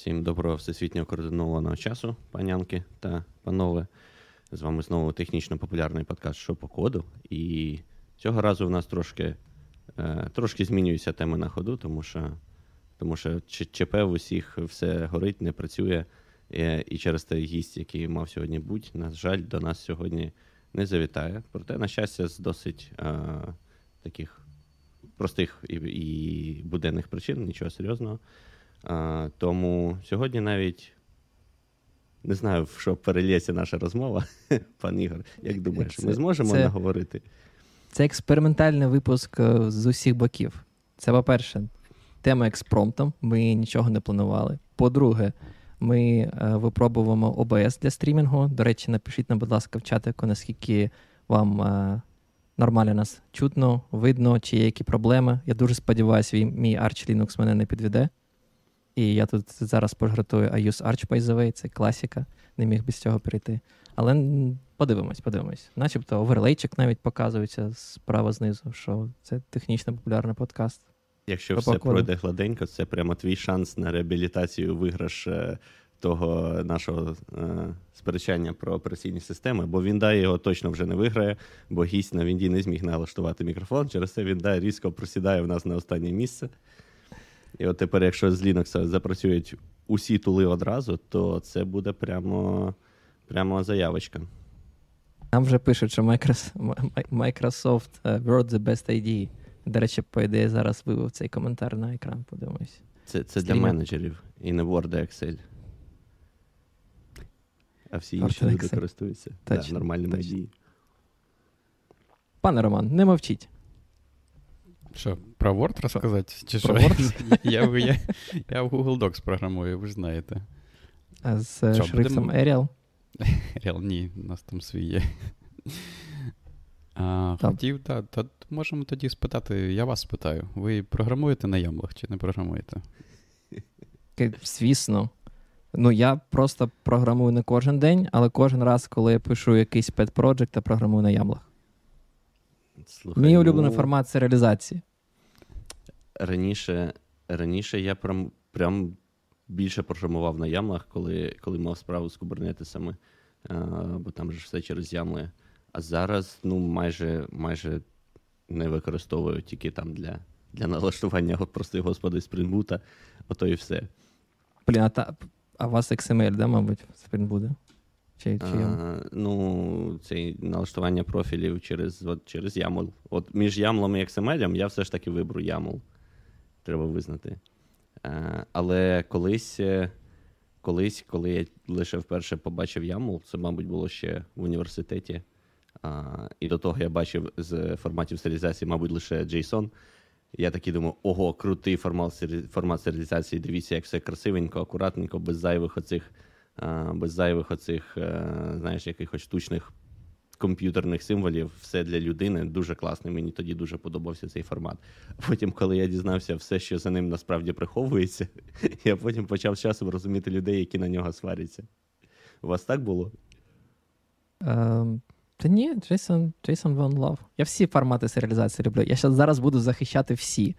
Всім доброго всесвітнього координованого часу, панянки та панове. З вами знову технічно популярний подкаст «Що по коду. І цього разу в нас трошки е, трошки змінюються теми на ходу, тому що тому що ЧП в усіх все горить, не працює. Е, і через той гість, який мав сьогодні бути, на жаль, до нас сьогодні не завітає. Проте, на щастя, з досить е, таких простих і буденних причин, нічого серйозного. А, Тому сьогодні навіть не знаю, в що перелється наша розмова, пан Ігор. Як думаєш, це, ми зможемо це, наговорити? Це експериментальний випуск е, з усіх боків. Це, по-перше, тема експромтом. Ми нічого не планували. По-друге, ми е, випробуємо ОБС для стрімінгу. До речі, напишіть нам, будь ласка, в чатику, наскільки вам е, нормально нас чутно, видно, чи є які проблеми. Я дуже сподіваюся, мій Arch Linux мене не підведе. І я тут зараз пожартую I use Arch by the way, це класіка, не міг без цього перейти. Але подивимось, подивимось. Начебто оверлейчик навіть показується справа знизу, що це технічно популярний подкаст. Якщо все пройде гладенько, це прямо твій шанс на реабілітацію виграш е, того нашого е, сперечання про операційні системи, бо Віндай його точно вже не виграє, бо гість на Вінді не зміг налаштувати мікрофон. Через це Віндай різко просідає в нас на останнє місце. І от тепер, якщо з Linux запрацюють усі тули одразу, то це буде прямо прямо заявочка. Нам вже пишуть, що Microsoft е, Word the best ID. До речі, по ідеї, зараз вивів цей коментар на екран, подивимось. Це це для менеджерів і не Word, а Excel. А всі інші люди користуються да, нормальними ID. Пане Роман, не мовчіть. Що, про Word розказати? Чи що? Word? я, я, я в Google Docs програмую, ви ж знаєте. А з що, шрифтом будемо... Arial? Arial, ні, у нас там свій є. А, Хотів, так, та, можемо тоді спитати, я вас спитаю. Ви програмуєте на ямлах чи не програмуєте? Звісно. Ну, я просто програмую не кожен день, але кожен раз, коли я пишу якийсь pet project, я програмую на ямлах. Слухай, Мій улюблений ну... формат це реалізації. Раніше раніше я прям прям більше програмував на ямлах, коли коли мав справу з кубернетисами, а, бо там ж все через ямли. А зараз ну, майже майже не використовую тільки там для для налаштування прости господи Boot, ото і все. Блін, а, та, а у вас XML, да, мабуть, Boot? Чи, чи а, Ну, це налаштування профілів через от, через YAML. От між YAML і XML я все ж таки виберу YAML. Треба визнати. А, але колись, е, колись, коли я лише вперше побачив YAML, це, мабуть, було ще в університеті. А, І до того я бачив з форматів серіалізації, мабуть, лише JSON. Я такий думаю, ого, крутий формат формат серіалізації. Дивіться, як все красивенько, акуратненько, без зайвих оцих без зайвих оцих, е, знаєш, якихось штучних комп'ютерних символів, все для людини дуже класний. Мені тоді дуже подобався цей формат. Потім, коли я дізнався все, що за ним насправді приховується, я потім почав з часом розуміти людей, які на нього сваряться. У вас так було? Um... Та ні, Джейсон Джейсон Ван Лав. Я всі формати серіалізації люблю. Я зараз буду захищати всі.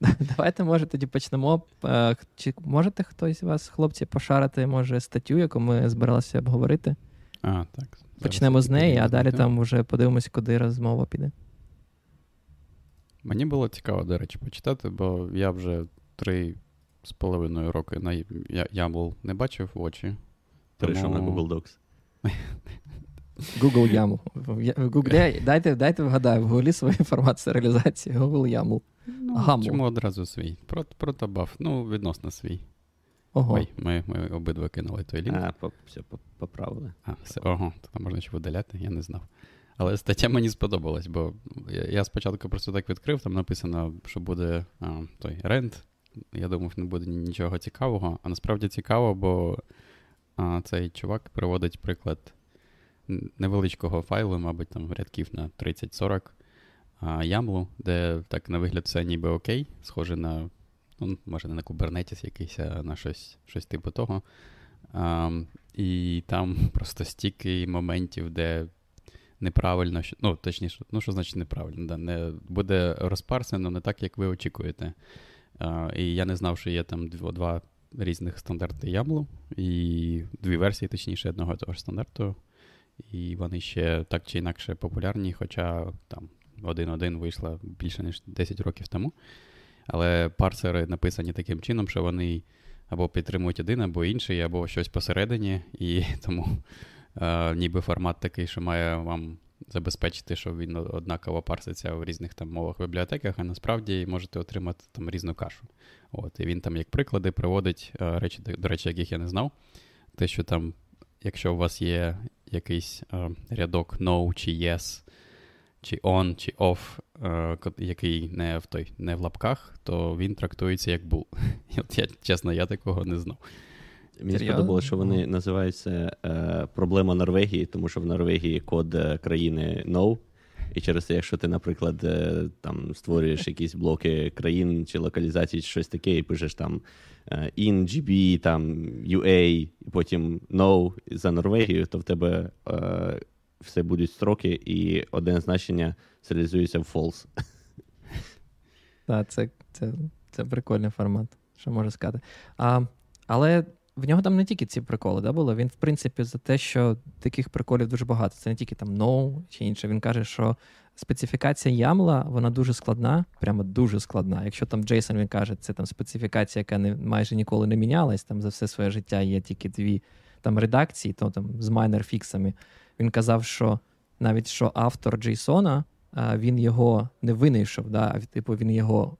Давайте, може, тоді почнемо. Е, чи можете хтось з вас, хлопці, пошарити, може, статтю, яку ми збиралися обговорити? А, так. Почнемо з неї, а далі там вже подивимося, куди розмова піде. Мені було цікаво, до речі, почитати, бо я вже три з половиною роки на YAML не бачив в очі. Перейшов тому... на Google Docs. Google YAML. В Google, дайте дайте вгадаю, в Google свої формат реалізації, Google YAML. Ну, Чому одразу свій? Протобаф, ну, відносно свій. Ого. Ой, ми ми обидва кинули той лінк. А, по, все, поправили. А, все, Ого, то там можна ще видаляти, я не знав. Але стаття мені сподобалась, бо я, я спочатку просто так відкрив, там написано, що буде а, той рент. Я думав, не буде нічого цікавого. А насправді цікаво, бо а, цей чувак приводить приклад невеличкого файлу, мабуть, там рядків на 30-40 ямлу, де так на вигляд все ніби окей, схоже на, ну, може, не на Kubernetes якийсь, а на щось щось типу того. А, І там просто стільки моментів, де неправильно, ну, точніше, ну, що значить неправильно, да, не буде розпарсено не так, як ви очікуєте. А, І я не знав, що є там два різних стандартів YAML, і дві версії, точніше, одного того ж стандарту. І вони ще так чи інакше популярні, хоча там 1.1 вийшла більше ніж 10 років тому. Але парсери написані таким чином, що вони або підтримують один, або інший, або щось посередині, і тому е, ніби формат такий, що має вам забезпечити, що він однаково парситься в різних там мовах бібліотеках, а насправді можете отримати там різну кашу. От, І він там, як приклади, приводить е, речі, до речі, яких я не знав. Те, що там, якщо у вас є якийсь е, рядок no чи yes, чи on, чи off, е, який не в той, не в лапках, то він трактується як був. От я, чесно, я такого не знав. Мені сподобалося, що вони називаються е, проблема Норвегії, тому що в Норвегії код е, країни no. І через те, якщо ти, наприклад, е, там створюєш якісь блоки країн чи локалізації, чи щось таке, і пишеш там е, in, GB, там UA, і потім no за Норвегію, то в тебе е, все будуть строки, і одне значення серіалізується в false. Так, це це, це прикольний формат, що можу сказати. А, Але в нього там не тільки ці приколи да, було. Він, в принципі, за те, що таких приколів дуже багато. Це не тільки там no чи інше. Він каже, що специфікація Ямла вона дуже складна, прямо дуже складна. Якщо там Джейсон він каже, це там специфікація, яка не майже ніколи не мінялась, там за все своє життя є тільки дві там редакції, то там з майнер-фіксами. Він казав, що навіть що автор Джейсона. Він його не винайшов, да, а типу він його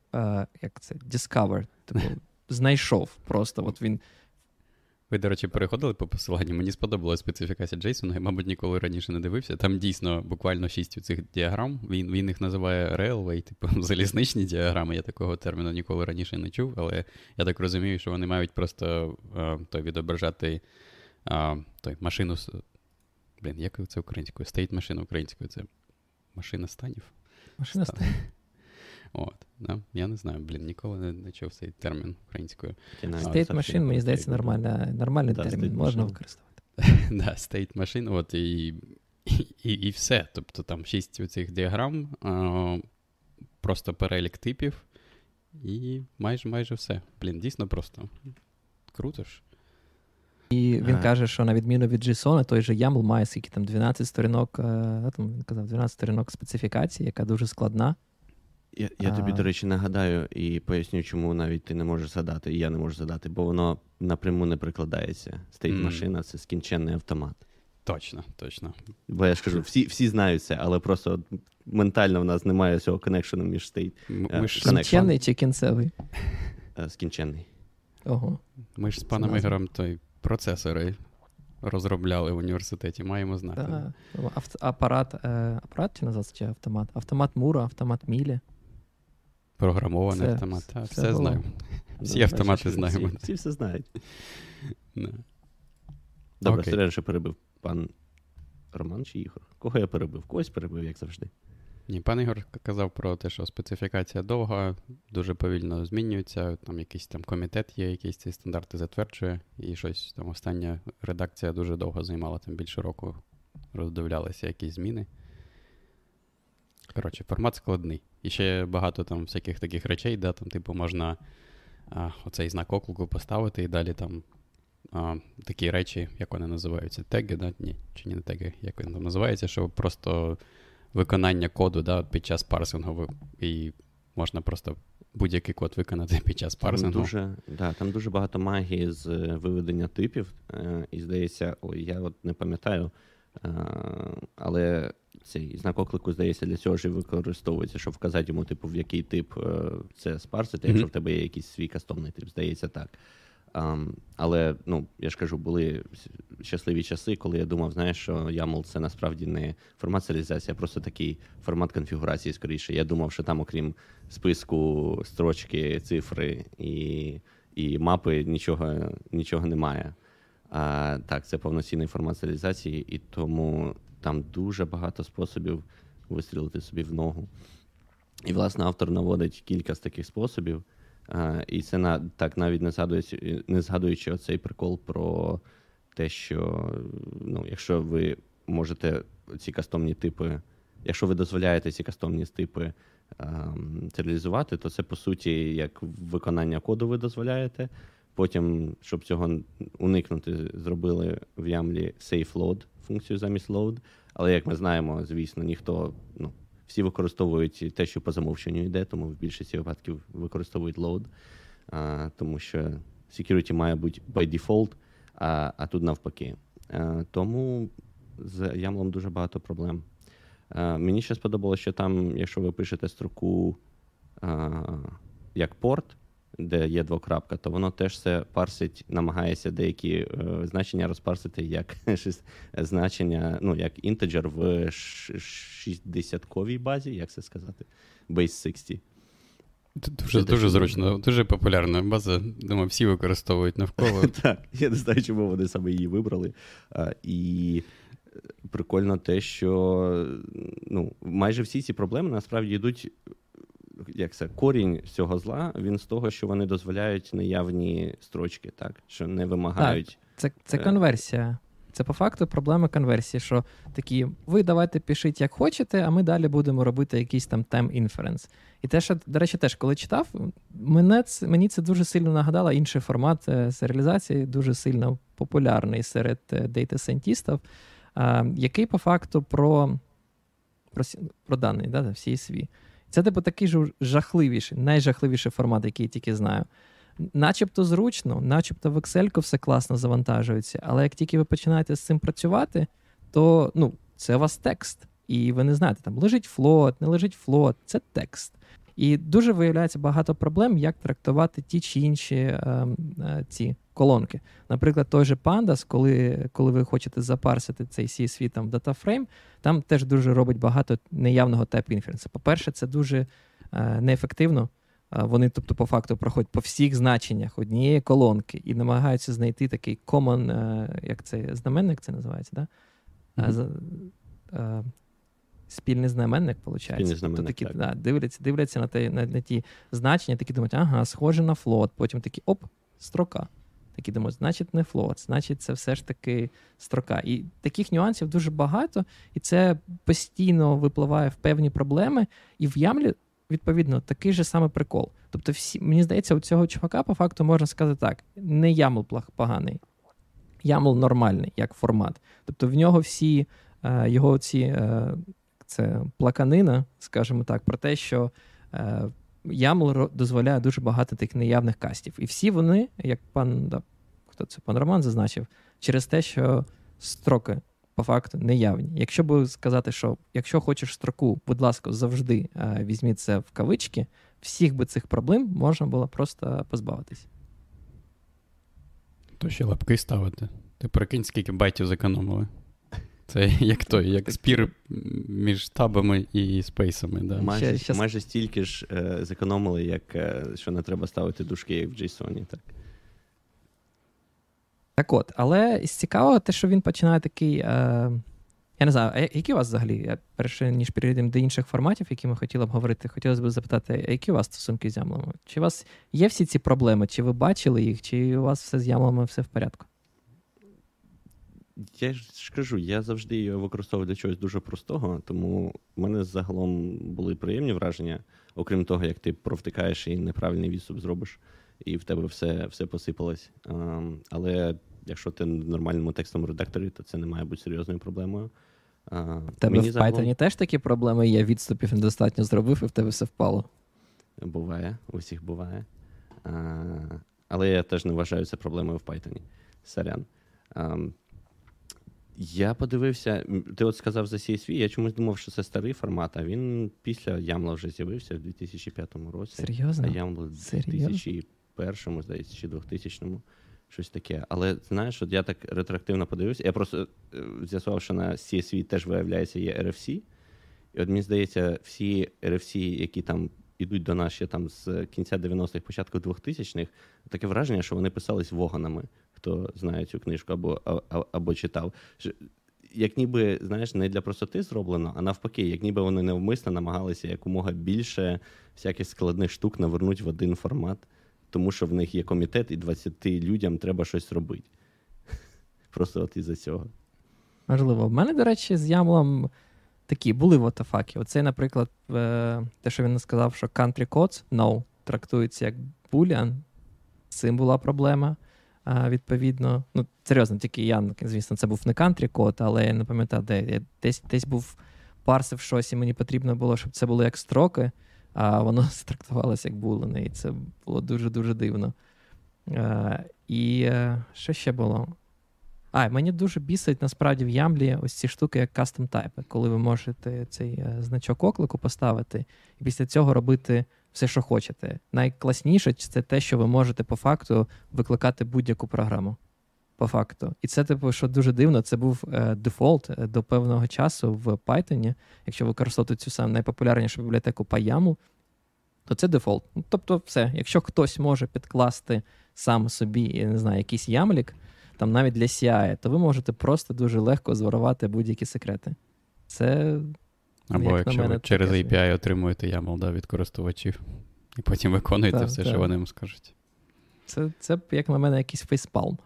як це, discovered, типу, знайшов. Просто от він ви, до речі, переходили по посиланню. Мені сподобалася специфікація Джейсона, я, мабуть, ніколи раніше не дивився. Там дійсно буквально шість цих діаграм. Він він їх називає Railway, типу залізничні діаграми. Я такого терміну ніколи раніше не чув, але я так розумію, що вони мають просто а, той відображати а, той машину. Блін, як це українською? State машина українською. Це машина станів. Машина станів. От, да? Я не знаю, блін, ніколи не, не чув цей термін українською. State machine, мені здається, нормальна, нормальний да, термін, можна використовувати. Да, state machine, от і, і і, все. Тобто там шість цих діаграм, а, просто перелік типів, і майже майже все. Блін, дійсно просто. Круто ж. І він а. каже, що на відміну від JSON, той же YAML має скільки там 12 сторінок, е, там він казав, 12 сторінок специфікації, яка дуже складна. Я я тобі, до речі, нагадаю і поясню, чому навіть ти не можеш задати, і я не можу задати, бо воно напряму не прикладається. Стоїть mm. машина, це скінченний автомат. Точно, точно. Бо я ж кажу, всі всі знають це, але просто ментально в нас немає цього connection у між state. Ми ж Скінченний чи кінцевий? Е, скінченний. Ого. Ми ж з паном Ігорем той процесори розробляли в університеті, маємо знати. Да. Апарат, е, апарат чи називається, чи автомат? Автомат Мура, автомат Мілі. Програмований все, автомат. Все, все, все знаємо. Всі да, автомати знаємо. Всі, всі все знають. Добре, okay. Сережа перебив пан Роман чи Ігор? Кого я перебив? Когось перебив, як завжди. Ні, пан Ігор казав про те, що специфікація довга, дуже повільно змінюється. Там якийсь там комітет є, якийсь ці стандарти затверджує, і щось там остання редакція дуже довго займала, там більше року роздивлялися якісь зміни. Коротше, формат складний. І ще багато там всяких таких речей, де там, типу, можна а, оцей знак оклику поставити і далі там а, такі речі, як вони називаються, теги, да? Ні, чи не теги, як вони там називаються, що просто виконання коду да, під час парсингу, і можна просто будь-який код виконати під час парсингу. Там дуже да, там дуже багато магії з е, виведення типів. Е, і здається, ой, я от не пам'ятаю, е, але цей знак оклику, здається, для цього ж і використовується, щоб вказати йому, типу, в який тип е, це спарсити, якщо mm-hmm. в тебе є якийсь свій кастомний тип, здається так. Um, але ну, я ж кажу, були щасливі часи, коли я думав, знаєш, що YAML це насправді не формат серіалізації, а просто такий формат конфігурації скоріше. Я думав, що там, окрім списку, строчки, цифри і і мапи, нічого нічого немає. А так, це повноцінний формат серіалізації, і тому там дуже багато способів вистрілити собі в ногу. І, власне, автор наводить кілька з таких способів. І це на, так навіть не згадуючи, не згадуючи оцей прикол про те, що ну, якщо ви можете ці кастомні типи, якщо ви дозволяєте ці кастомні типи реалізувати, то це по суті як виконання коду ви дозволяєте. Потім, щоб цього уникнути, зробили в ямлі safe load функцію замість load. Але як ми знаємо, звісно, ніхто ну, всі використовують те, що по замовченню йде, тому в більшості випадків використовують load, а, тому що security має бути by default, а а тут навпаки. А, тому з ямлом дуже багато проблем. А, мені ще сподобалося, що там, якщо ви пишете строку а, як порт, де є двокрапка, то воно теж все парсить, намагається деякі е, значення розпарсити як значення, ну, як інтеджер в 60-ковій базі, як це сказати, base 60. Дуже дуже зручно, дуже популярна база. Думаю, всі використовують навколо. Так, я не знаю, чому вони саме її вибрали. І прикольно те, що ну, майже всі ці проблеми насправді йдуть як це, корінь цього зла, він з того, що вони дозволяють наявні строчки, так що не вимагають. Так, Це це е. конверсія. Це по факту проблема конверсії, що такі, ви давайте пишіть, як хочете, а ми далі будемо робити якийсь там time inference. І те, що, до речі, теж, коли читав, мене це, мені це дуже сильно нагадало інший формат е, серіалізації, дуже сильно популярний серед дейта-сайентістів, який по факту про про, про даний да, в CSV. Це, типу, такий ж жахливіший, найжахливіший формат, який я тільки знаю. Начебто зручно, начебто в Excel все класно завантажується, але як тільки ви починаєте з цим працювати, то ну, це у вас текст. І ви не знаєте, там лежить флот, не лежить флот, це текст. І дуже виявляється багато проблем, як трактувати ті чи інші е, е, ці колонки. Наприклад, той же Pandas, коли коли ви хочете запарсити цей CSV там в DataFrame, там теж дуже робить багато неявного type інференсу. По-перше, це дуже е, неефективно. Вони, тобто, по факту проходять по всіх значеннях однієї колонки і намагаються знайти такий common, е, як це знаменник це називається, да? Mm-hmm спільний знаменник, виходить. Спільний тобто знаменник, такі, так. Да, дивляться дивляться на те, на, на ті значення, такі думають, ага, схоже на флот. Потім такі оп, строка. Такі думають, значить, не флот, значить, це все ж таки строка. І таких нюансів дуже багато, і це постійно випливає в певні проблеми. І в ямлі, відповідно, такий же саме прикол. Тобто, всі, мені здається, у цього чувака по факту можна сказати так: не ямл поганий, ямл нормальний, як формат. Тобто в нього всі е, його ці е, це плаканина, скажімо так, про те, що е, YAML дозволяє дуже багато тих неявних кастів. І всі вони, як пан да, хто це пан Роман зазначив, через те, що строки по факту неявні. Якщо би сказати, що якщо хочеш строку, будь ласка, завжди е, візьміть це в кавички, всіх би цих проблем можна було просто позбавитись. То ще лапки ставити. Ти прикинь, скільки байтів зекономили. Це як той, як спір між табами і спейсами. Да. Майже ще, майже стільки ж е, зекономили, як е, що не треба ставити дужки, як в JSON. Так, так от, але цікаво, те, що він починає такий. Е, я не знаю, а які у вас взагалі, перше, ніж перейдемо до інших форматів, які ми хотіли б говорити, хотілося б запитати, а які у вас стосунки з ямлами? Чи у вас є всі ці проблеми? Чи ви бачили їх, чи у вас все з ямлами все в порядку? Я ж кажу, я завжди його використовую для чогось дуже простого, тому в мене загалом були приємні враження, окрім того, як ти провтикаєш і неправильний відступ зробиш, і в тебе все все посипалось. А, але якщо ти в нормальному текстовому редакторі, то це не має бути серйозною проблемою. А, в тебе в загалом... Python теж такі проблеми є, відступів недостатньо зробив, і в тебе все впало. Буває, у всіх буває. А, Але я теж не вважаю це проблемою в Python. Сорян. Я подивився, ти от сказав за CSV, я чомусь думав, що це старий формат, а він після Ямла вже з'явився в 2005 році. Серйозно? А Ямла в 2001, здається, чи 2000 щось таке. Але знаєш, от я так ретроактивно подивився. Я просто е, з'ясував, що на CSV теж виявляється є RFC. І от мені здається, всі RFC, які там ідуть до нас ще там з кінця 90-х, початку 2000-х, таке враження, що вони писались воганами хто знає цю книжку або або, або читав. Як ніби, знаєш, не для простоти зроблено, а навпаки, як ніби вони навмисно намагалися якомога більше всяких складних штук навернути в один формат, тому що в них є комітет, і 20 людям треба щось робити. Просто от із-за цього. Можливо. В мене, до речі, з Ямлом такі були вотафаки. Оцей, наприклад, е, те, що він сказав, що country codes no трактується як boolean, цим була проблема. А, Відповідно, ну серйозно, тільки я, звісно, це був не кантрі код, але я не пам'ятаю, де я десь десь був парсив щось, і мені потрібно було, щоб це було як строки, а воно страктувалося як булини, і це було дуже-дуже дивно. А, І а, що ще було? А, мені дуже бісить насправді в Ямлі ось ці штуки, як custom type, коли ви можете цей е, значок оклику поставити, і після цього робити все, що хочете. Найкласніше це те, що ви можете по факту викликати будь-яку програму. По факту. І це, типу, що дуже дивно, це був е, дефолт е, до певного часу в Python. Якщо використовувати цю саму найпопулярнішу бібліотеку PyYAML, то це дефолт. Ну, Тобто, все, якщо хтось може підкласти сам собі, я не знаю, якийсь ямлік, там навіть для CI, то ви можете просто дуже легко зворувати будь-які секрети. Це. Або як якщо ви через API отримуєте YAML да, від користувачів, і потім виконуєте так, все, так. що вони вам скажуть. Це, це, як на мене, якийсь фейспалм.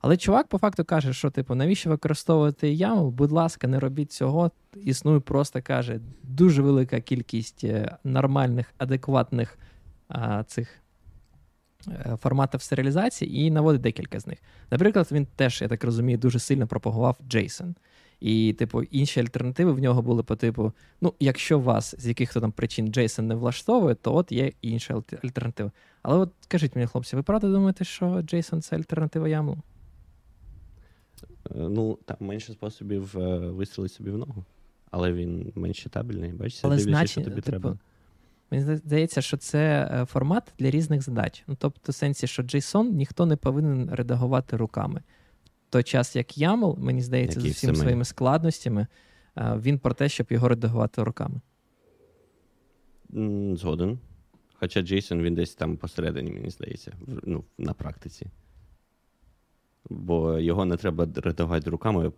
Але чувак по факту каже, що, типу, навіщо використовувати YAML? Будь ласка, не робіть цього. Існує просто каже, дуже велика кількість е, нормальних, адекватних а, цих Е, форматів серіалізації і наводить декілька з них. Наприклад, він теж, я так розумію, дуже сильно пропагував JSON. І, типу, інші альтернативи в нього були по типу: ну, якщо вас з яких-то там причин JSON не влаштовує, то от є інша альтернатива. Але от скажіть мені, хлопці, ви правда думаєте, що JSON це альтернатива YAML? Е, ну, там менше способів е, вистрілити собі в ногу, але він менш читабельний. Бачите, дивлячись, що тобі типу, треба. Мені здається, що це е, формат для різних задач. Ну, Тобто, в сенсі, що JSON ніхто не повинен редагувати руками. Той час, як YAML, мені здається, з усіма своїми складностями, він про те, щоб його редагувати руками. Згоден. Хоча JSON він десь там посередині, мені здається, ну, на практиці. Бо його не треба редагувати руками,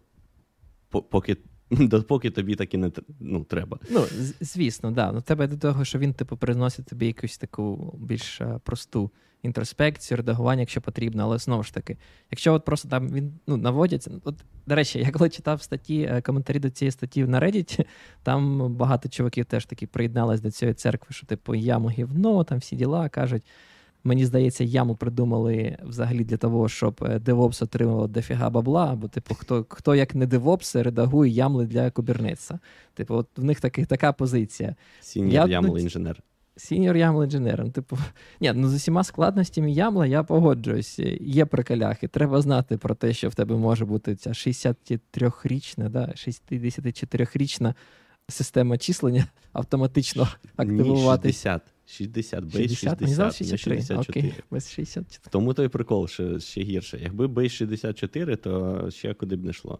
поки Допоки тобі таки не ну, треба. Ну, звісно, да. Ну, тебе до того, що він, типу, приносить тобі якусь таку більш е, просту інтроспекцію, редагування, якщо потрібно, але знову ж таки, якщо от просто там він ну, наводяться. От, До речі, я коли читав статті, е, коментарі до цієї статті на Reddit, там багато чуваків теж таки приєдналися до цієї церкви, що, типу, я гівно, там всі діла кажуть. Мені здається, ямл придумали взагалі для того, щоб DevOps отримував дофіга бабла, бо, типу, хто хто як не DevOps, редагує ямли для Kubernetes а. Типу, от в них таки, така позиція. Сіньор ямл інженер. Senior YAML engineer. Ну, типу, ні, ну з усіма складностями ямла я погоджуюсь. Є приколяхи. Треба знати про те, що в тебе може бути ця 63-річна, да, 64-річна система числення автоматично активувати. Ні, 60. 60, base 60, 60 63. 64. Окей, без 64. В тому той прикол, що ще гірше. Якби base 64, то ще куди б не йшло.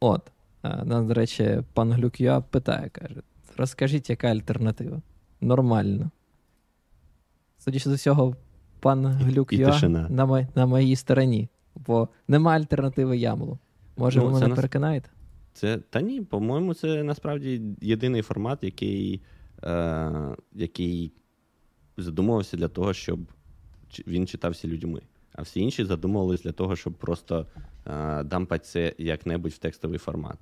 От. Нас, до речі, пан Глюк'юа питає, каже: розкажіть, яка альтернатива? Нормально. Судячи з усього, пан Глюк'юа на, мої, на моїй стороні, бо нема альтернативи ямлу. Може, ну, ви мене нас... переконаєте? Це, Та ні, по-моєму, це насправді єдиний формат, який е, який задумувався для того, щоб він читався людьми. А всі інші задумувалися для того, щоб просто е, дампати це як-небудь в текстовий формат.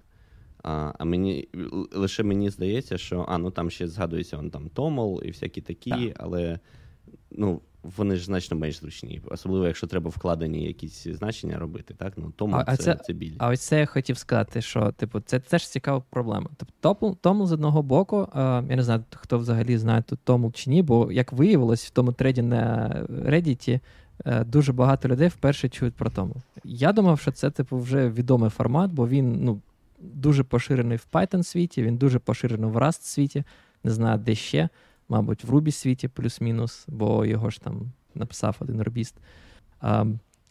А а мені лише мені здається, що а, ну там ще згадується он там Томол і всякі такі, так. але ну, вони ж значно менш зручні, особливо, якщо треба вкладені якісь значення робити, так? Ну, тому а, це, це, це біль. А ось це я хотів сказати, що типу, це теж цікава проблема. Тобто, Томл з одного боку, я не знаю, хто взагалі знає тут Томл чи ні, бо як виявилось, в тому треді на Reddit е, дуже багато людей вперше чують про Томл. Я думав, що це типу вже відомий формат, бо він ну, дуже поширений в Python світі, він дуже поширений в Rust світі, не знаю, де ще мабуть, в Рубі світі плюс-мінус, бо його ж там написав один рубіст, а,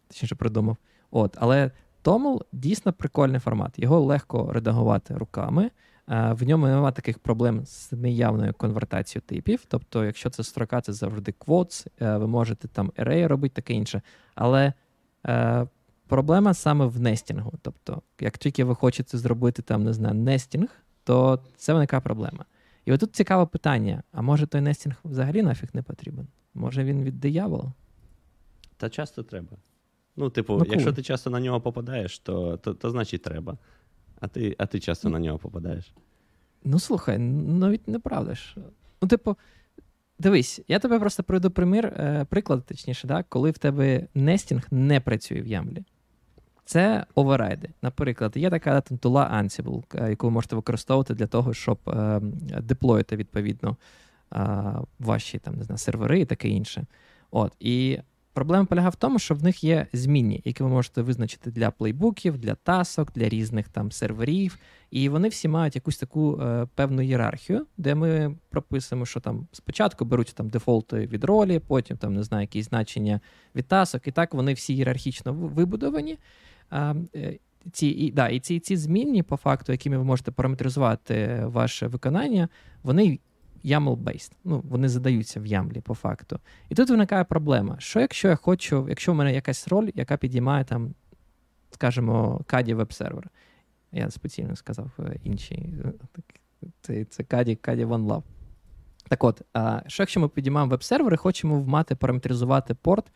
точніше придумав. От, Але Toml дійсно прикольний формат. Його легко редагувати руками. В ньому немає таких проблем з неявною конвертацією типів. Тобто, якщо це строка, це завжди quotes, е, ви можете там array робити таке інше. Але е, проблема саме в нестінгу. Тобто, як тільки ви хочете зробити там, не знаю, нестінг, то це виникає проблема. І отут цікаве питання: а може той нестінг взагалі нафіг не потрібен? Може він від диявола? Та часто треба. Ну, типу, ну, якщо ти часто на нього попадаєш, то то, то значить треба. А ти а ти часто на нього попадаєш. Ну, слухай, навіть неправда ж. Ну, типу, дивись, я тебе просто приведу примір, е, приклад, точніше, да, коли в тебе нестінг не працює в ямлі. Це оверрайди. Наприклад, є така тула Ansible, е, яку ви можете використовувати для того, щоб е, деплоїти відповідно е, ваші там, не знаю, сервери і таке інше. От, І проблема полягає в тому, що в них є змінні, які ви можете визначити для плейбуків, для тасок, для різних там серверів. І вони всі мають якусь таку е, певну ієрархію, де ми прописуємо, що там спочатку беруть там дефолти від ролі, потім там не знаю, якісь значення від тасок, і так вони всі ієрархічно вибудовані. Е, ці, і, да, і ці ці змінні, по факту, якими ви можете параметризувати ваше виконання, вони YAML-based. Ну, Вони задаються в YAML, по факту. І тут виникає проблема: що якщо я хочу, якщо в мене якась роль, яка підіймає там, скажімо, CADI веб-сервер. Я спеціально сказав е, інший. Е, це CADI, CADI OneLove. Так от, що якщо ми підіймаємо веб-сервер і хочемо мати параметризувати порт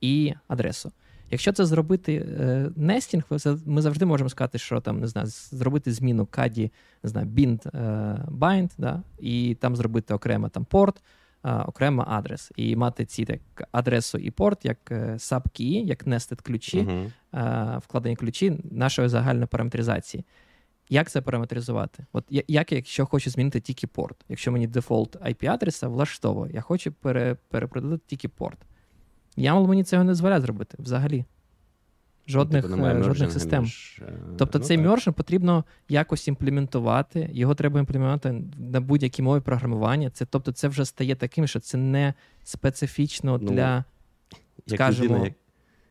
і адресу? Якщо це зробити е, нестінг, ми завжди можемо сказати, що там не знаю, зробити зміну каді, не знаю, bind, е, bind, да, і там зробити окремо там порт, е, окремо адрес, і мати ці так адресу і порт як sub-key, як nested ключі, uh-huh. вкладені ключі нашої загальної параметризації. Як це параметризувати? От як якщо хочу змінити тільки порт? Якщо мені дефолт IP-адреса влаштовує, я хочу пере, перепродати тільки порт. YAML мені цього не дозволяє зробити взагалі. Жодних ну, типу, жодних систем. Між... Е, тобто ну, цей мерджен потрібно якось імплементувати, його треба імплементувати на будь-якій мові програмування. Це, Тобто, це вже стає таким, що це не специфічно ну, для. Як скажімо, людина, як,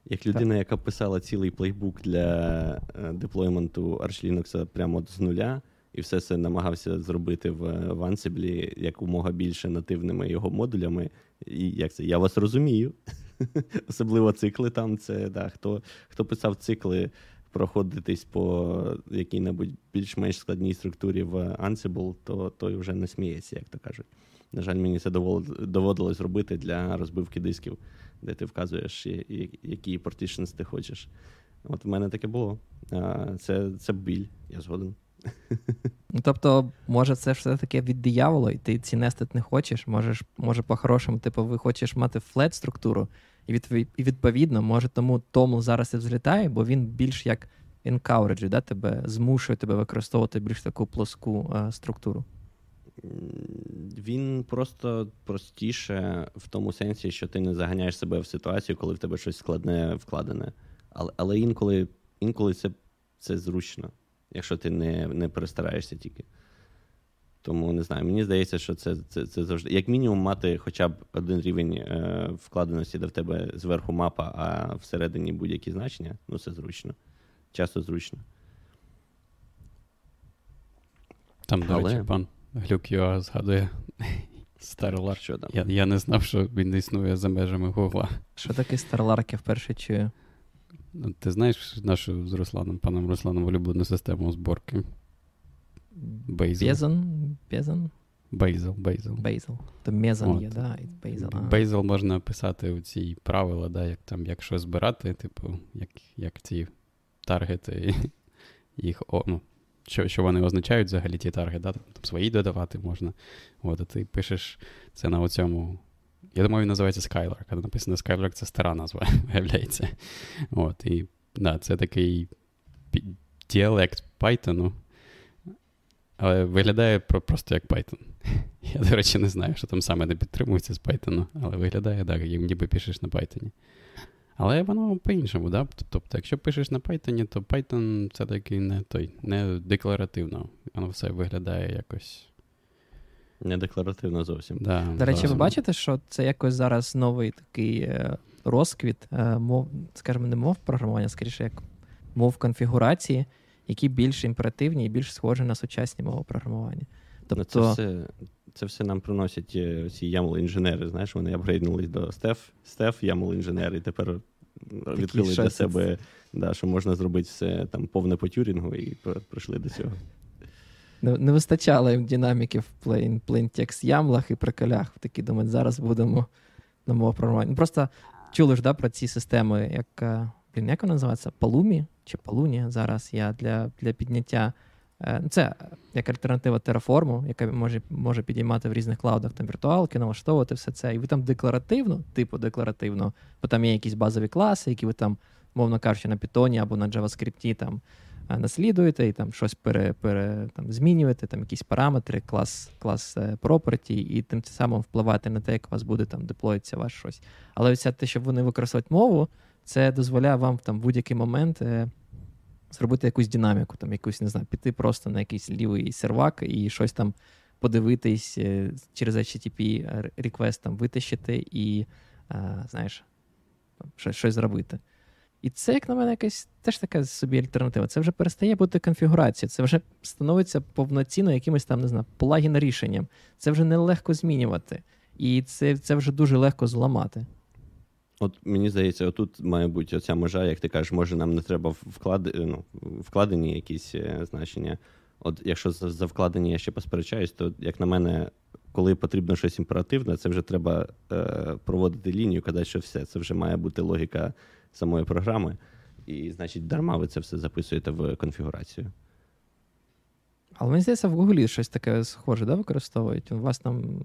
як людина, яка писала цілий плейбук для е, деплойменту Arch Linux прямо з нуля, і все це намагався зробити в, Ansible якомога більше нативними його модулями. І як це? Я вас розумію. Особливо цикли там. Це да, хто хто писав цикли проходитись по якій-небудь більш-менш складній структурі в Ansible, то той вже не сміється, як то кажуть. На жаль, мені це доводилось робити для розбивки дисків, де ти вказуєш, які partitions ти хочеш. От в мене таке було. Це це біль, я згоден. Ну, Тобто, може, це все таке від диявола, і ти ці нестит не хочеш. Можеш, Може, по-хорошому, типу, ви хочеш мати флет структуру, і від, і відповідно, може, тому тому зараз і взлітає, бо він більш як encourage, да, тебе змушує тебе використовувати більш таку плоску а, структуру. Він просто простіше в тому сенсі, що ти не заганяєш себе в ситуацію, коли в тебе щось складне вкладене. Але але інколи інколи це це зручно якщо ти не не перестараєшся тільки. Тому не знаю, мені здається, що це це, це завжди. Як мінімум, мати хоча б один рівень е, вкладеності, де в тебе зверху мапа, а всередині будь-які значення, ну це зручно. Часто зручно. Там, до Але... речі, пан Глюк Юа згадує. Що там? Я я не знав, що він існує за межами Гугла. Що таке Starlark, я вперше чую. Ти знаєш нашу з Русланом, паном Русланом, улюблену систему зборки? Бейзел. Безон? Безон? Бейзел, Бейзел. Бейзел. То мезон є, да, Бейзел. Бейзел можна писати у ці правила, да, як там, якщо збирати, типу, як як ці таргети, їх, о, ну, що що вони означають взагалі ті таргети, да, там свої додавати можна. От, а ти пишеш це на оцьому я думаю, він називається Skylark, але написано Skylark це стара назва, виявляється. От, І да, це такий діалект Python, але виглядає просто як Python. Я, до речі, не знаю, що там саме не підтримується з Python, але виглядає так, як ніби пишеш на Python. Але воно по-іншому, да? Тобто, якщо пишеш на Python, то Python це такий не той, не декларативно. Воно все виглядає якось Недекларативно зовсім. Да, До речі, ви бачите, що це якось зараз новий такий е, розквіт, е, мов, скажімо, не мов програмування, скоріше, як мов конфігурації, які більш імперативні і більш схожі на сучасні мови програмування. Ну, тобто... Це все це все нам приносять е, ці ямл інженери Знаєш, вони апгрейднулись до Стеф, Стеф, ямл інженери і тепер відкрили для себе, да, що можна зробити все там повне по тюрінгу, і прийшли до цього. Не, не вистачало їм динаміки в text ямлах і приколях. Такі думають, зараз будемо на мову програмування. Просто чули ж да, про ці системи, як е, блін, як вона називається? Палумі чи Палуні зараз я для для підняття Е, це як альтернатива Terraform, яка може може підіймати в різних клаудах там віртуалки, налаштовувати все це. І ви там декларативно, типу декларативно, бо там є якісь базові класи, які ви там, мовно кажучи, на Python або на JavaScript там наслідуєте і там щось пере, пере, там, змінюєте, там якісь параметри, клас клас е, property, і тим самим впливати на те, як у вас буде там деплоїтися ваш щось. Але ось те, щоб вони використовують мову, це дозволяє вам там в будь-який момент зробити якусь динаміку, там якусь, не знаю, піти просто на якийсь лівий сервак і щось там подивитись е, через HTTP реквест там витащити і, а, знаєш, щось, щось зробити. І це, як на мене, якась теж така собі альтернатива. Це вже перестає бути конфігурацією, це вже становиться повноцінно якимось там, не знаю, плагін рішенням. Це вже нелегко змінювати. І це це вже дуже легко зламати. От мені здається, отут має бути оця межа, як ти кажеш, може нам не треба вклад... ну, вкладені якісь е, значення. От якщо за, за вкладені я ще посперечаюсь, то як на мене, коли потрібно щось імперативне, це вже треба е, проводити лінію, казати, що все, це вже має бути логіка самої програми. І, значить, дарма ви це все записуєте в конфігурацію. Але мені здається, в Гуглі щось таке схоже, да, використовують? У вас там,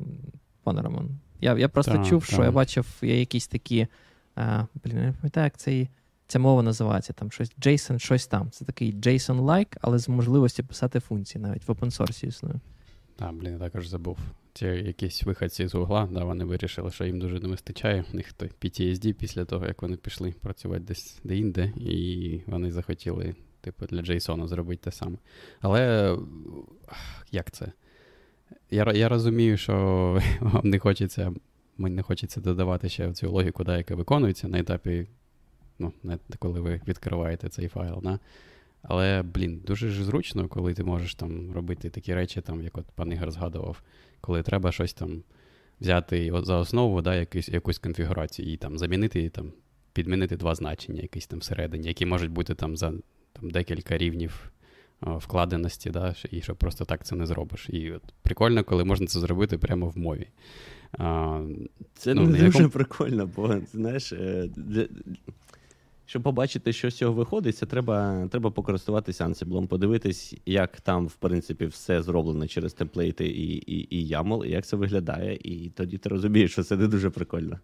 пане Роман. Я я просто так, чув, так. що я бачив є якісь такі. А, Блін, не пам'ятаю, як цей, ця мова називається. Там щось JSON, щось там. Це такий JSON-like, але з можливості писати функції навіть в open source існує. Так, блін, я також забув. Ці якісь виходці з угла, да, вони вирішили, що їм дуже не вистачає. У них той PTSD після того, як вони пішли працювати десь де-інде, і вони захотіли, типу, для JSON зробити те саме. Але як це? Я я розумію, що вам не хочеться мені не хочеться додавати ще цю логіку, да, яка виконується на етапі, ну, коли ви відкриваєте цей файл. Да? Але, блін, дуже ж зручно, коли ти можеш там робити такі речі, там, як от пан Ігор згадував, коли треба щось там взяти за основу, да, якусь, якусь конфігурацію і там замінити, там, підмінити два значення, якісь там всередині, які можуть бути там за там, декілька рівнів вкладеності, да, і що просто так це не зробиш. І от прикольно, коли можна це зробити прямо в мові. А, Це ну, не дуже якому... прикольно, бо знаєш, е, для... щоб побачити, що з цього виходить, це треба треба покористуватися Ansible, подивитись, як там, в принципі, все зроблено через темплейти і і, і YAML, і як це виглядає, і тоді ти розумієш, що це не дуже прикольно.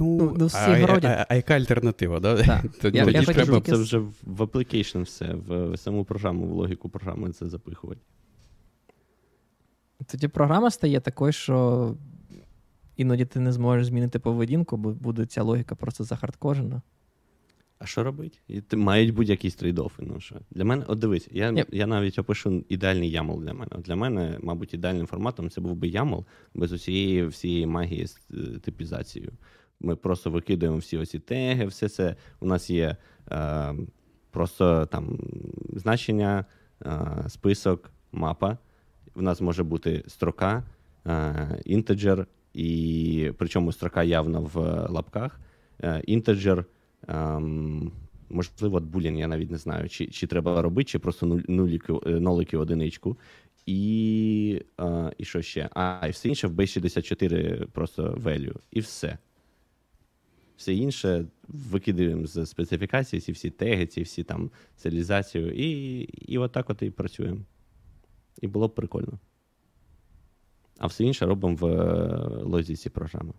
Ну, ну, ну всі а, а, а, а яка альтернатива? Да? Так. Тоді, я, тоді я треба це вже в application все, в, в саму програму, в логіку програми це запихувати. Тоді програма стає такою, що іноді ти не зможеш змінити поведінку, бо буде ця логіка просто захардкожена. А що робити? Мають будь-якісь трейдофи. Ну що? Для мене, от дивись, я yep. я навіть опишу ідеальний YAML для мене. От Для мене, мабуть, ідеальним форматом це був би YAML без усієї всієї магії з е, типізацією. Ми просто викидуємо всі оці теги, все це. У нас є е, просто там значення, е, список, мапа в нас може бути строка, інтеджер, і причому строка явно в лапках. Інтеджер, ем, можливо, булін, я навіть не знаю, чи чи треба робити, чи просто нуліки, е, одиничку. І а, і що ще? А, і все інше в base 64 просто value. І все. Все інше викидаємо з специфікації, ці всі теги, ці всі там серіалізацію, і і отак от і працюємо. І було б прикольно. А все інше робимо в е, логіці програми.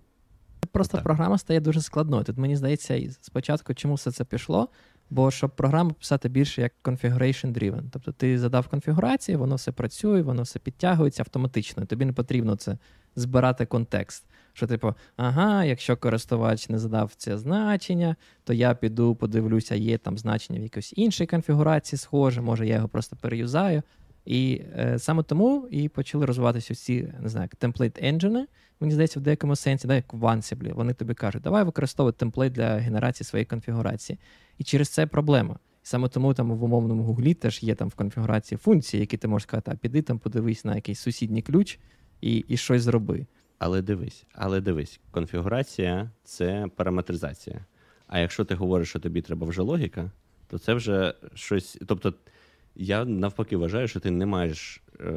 Просто так. програма стає дуже складною. Тут мені здається, спочатку чому все це пішло, бо щоб програму писати більше як configuration driven. Тобто ти задав конфігурації, воно все працює, воно все підтягується автоматично. Тобі не потрібно це збирати контекст. Що, типу, ага, якщо користувач не задав це значення, то я піду, подивлюся, є там значення в якоїсь іншій конфігурації, схоже, може я його просто переюзаю. І е, саме тому і почали розвиватися ці не знаю, темплейт енджини. Мені здається, в деякому сенсі, да, як в Ansible, вони тобі кажуть, давай використовувати темплейт для генерації своєї конфігурації. І через це проблема. Саме тому там в умовному гуглі теж є там в конфігурації функції, які ти можеш сказати, а піди там, подивись на якийсь сусідній ключ і і щось зроби. Але дивись, але дивись, конфігурація це параметризація. А якщо ти говориш, що тобі треба вже логіка, то це вже щось. Тобто я навпаки вважаю, що ти не маєш е,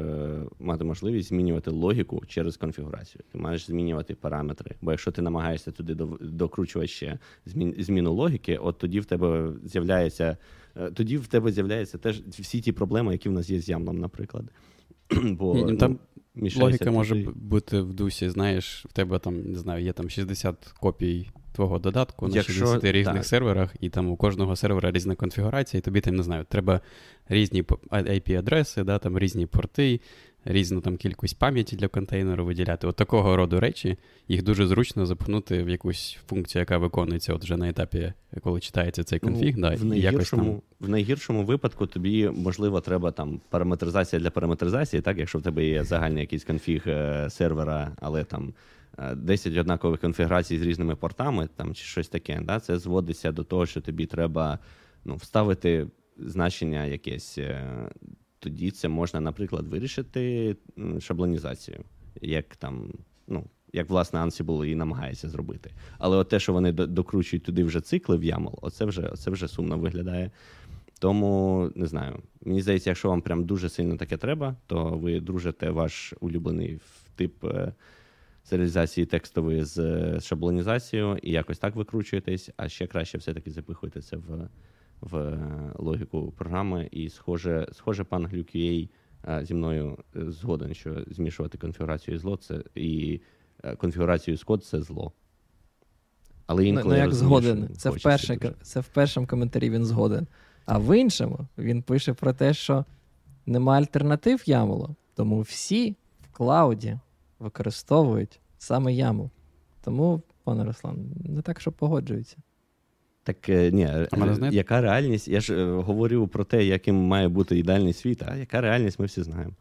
мати можливість змінювати логіку через конфігурацію. Ти маєш змінювати параметри. Бо якщо ти намагаєшся туди докручувати ще змін, зміну логіки, от тоді в тебе з'являється е, тоді в тебе з'являються теж всі ті проблеми, які в нас є з ямлом, наприклад. Бо, там ну, ну, Логіка може бути в дусі, знаєш, в тебе там, не знаю, є там 60 копій твого додатку на Якщо, 60 різних так. серверах, і там у кожного сервера різна конфігурація, і тобі там не знаю, треба різні IP-адреси, да, там різні порти, різну там кількість пам'яті для контейнеру виділяти. От такого роду речі, їх дуже зручно запхнути в якусь функцію, яка виконується от вже на етапі, коли читається цей ну, конфіг. Ну, да, в, найгіршому, там... в найгіршому випадку тобі, можливо, треба там параметризація для параметризації, так, якщо в тебе є загальний якийсь конфіг е, сервера, але там. 10 е, однакових конфігурацій з різними портами, там чи щось таке, да, це зводиться до того, що тобі треба ну, вставити значення якесь. Тоді це можна, наприклад, вирішити шаблонізацію, як там, ну, як власне Ansible і намагається зробити. Але от те, що вони докручують туди вже цикли в YAML, оце вже оце вже сумно виглядає. Тому не знаю. Мені здається, якщо вам прям дуже сильно таке треба, то ви дружите ваш улюблений тип серіалізації текстової з е, шаблонізацією і якось так викручуєтесь, а ще краще все-таки запихуєте це в в е, логіку програми. І, схоже, схоже, пан GlueQA е, зі мною згоден, що змішувати конфігурацію і зло це і конфігурацію з код це зло. Але інколи ну, як згоден. Це в, перше, це в першому коментарі він згоден. А в іншому він пише про те, що нема альтернатив ямолу, тому всі в клауді використовують саме яму. Тому, пане Руслан, не так, що погоджуються. Так е, ні, а яка реальність? Я ж е, говорю про те, яким має бути ідеальний світ, а яка реальність, ми всі знаємо.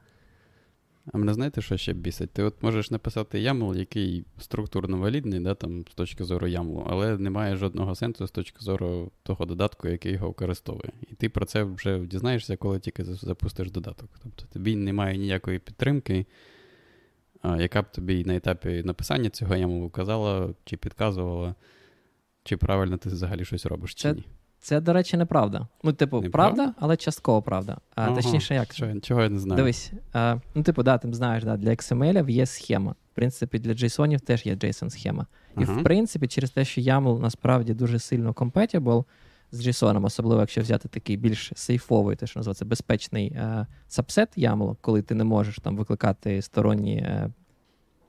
А мене знаєте, що ще бісить? Ти от можеш написати YAML, який структурно валідний, да, там, з точки зору YAML, але не має жодного сенсу з точки зору того додатку, який його використовує. І ти про це вже дізнаєшся, коли тільки запустиш додаток. Тобто тобі немає ніякої підтримки яка б тобі на етапі написання цього яму казала, чи підказувала, чи правильно ти взагалі щось робиш, чи це, ні. Це, до речі, неправда. Ну, типу, не правда, правда, але частково правда. А, ага, Точніше, як? Що, чого я не знаю. Дивись, а, ну, типу, да, ти знаєш, да, для XML є схема. В принципі, для JSON теж є JSON-схема. І, ага. в принципі, через те, що YAML насправді дуже сильно compatible, з JSON, особливо якщо взяти такий більш сейфовий, те, що називається безпечний е, сабсет YAML, коли ти не можеш там викликати сторонні е,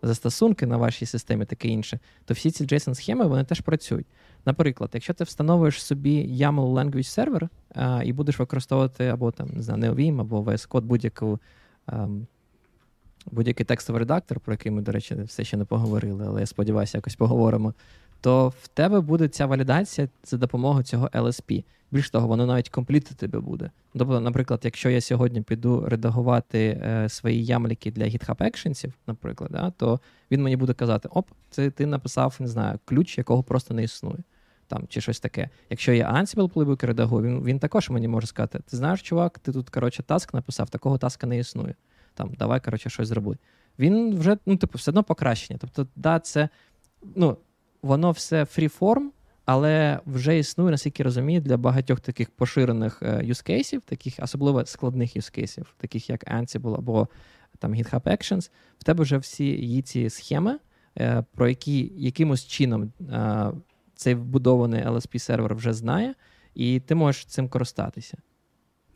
застосунки на вашій системі, таке інше, то всі ці JSON-схеми вони теж працюють. Наприклад, якщо ти встановуєш собі YAML Language е, і будеш використовувати або там, не знаю, NeoVim, або VS Code будь-яку. Е, Будь-який текстовий редактор, про який ми, до речі, все ще не поговорили, але я сподіваюся, якось поговоримо то в тебе буде ця валідація за допомогою цього LSP. Більш того, воно навіть компліти тебе буде. Тобто, наприклад, якщо я сьогодні піду редагувати е, свої ямліки для GitHub Actions, наприклад, да, то він мені буде казати: оп, це ти написав, не знаю, ключ, якого просто не існує. Там, Чи щось таке. Якщо я Ansible плейбук редагую, він він також мені може сказати: ти знаєш, чувак, ти тут коротше, таск написав, такого таска не існує. Там, Давай коротше, щось зроби. Він вже, ну, типу, все одно покращення. Тобто, да, це. ну, воно все фріформ, але вже існує, наскільки розумію, для багатьох таких поширених юзкейсів, таких особливо складних юзкейсів, таких як Ansible або там GitHub Actions. В тебе вже всі її ці схеми, е, про які якимось чином е, цей вбудований LSP-сервер вже знає, і ти можеш цим користатися.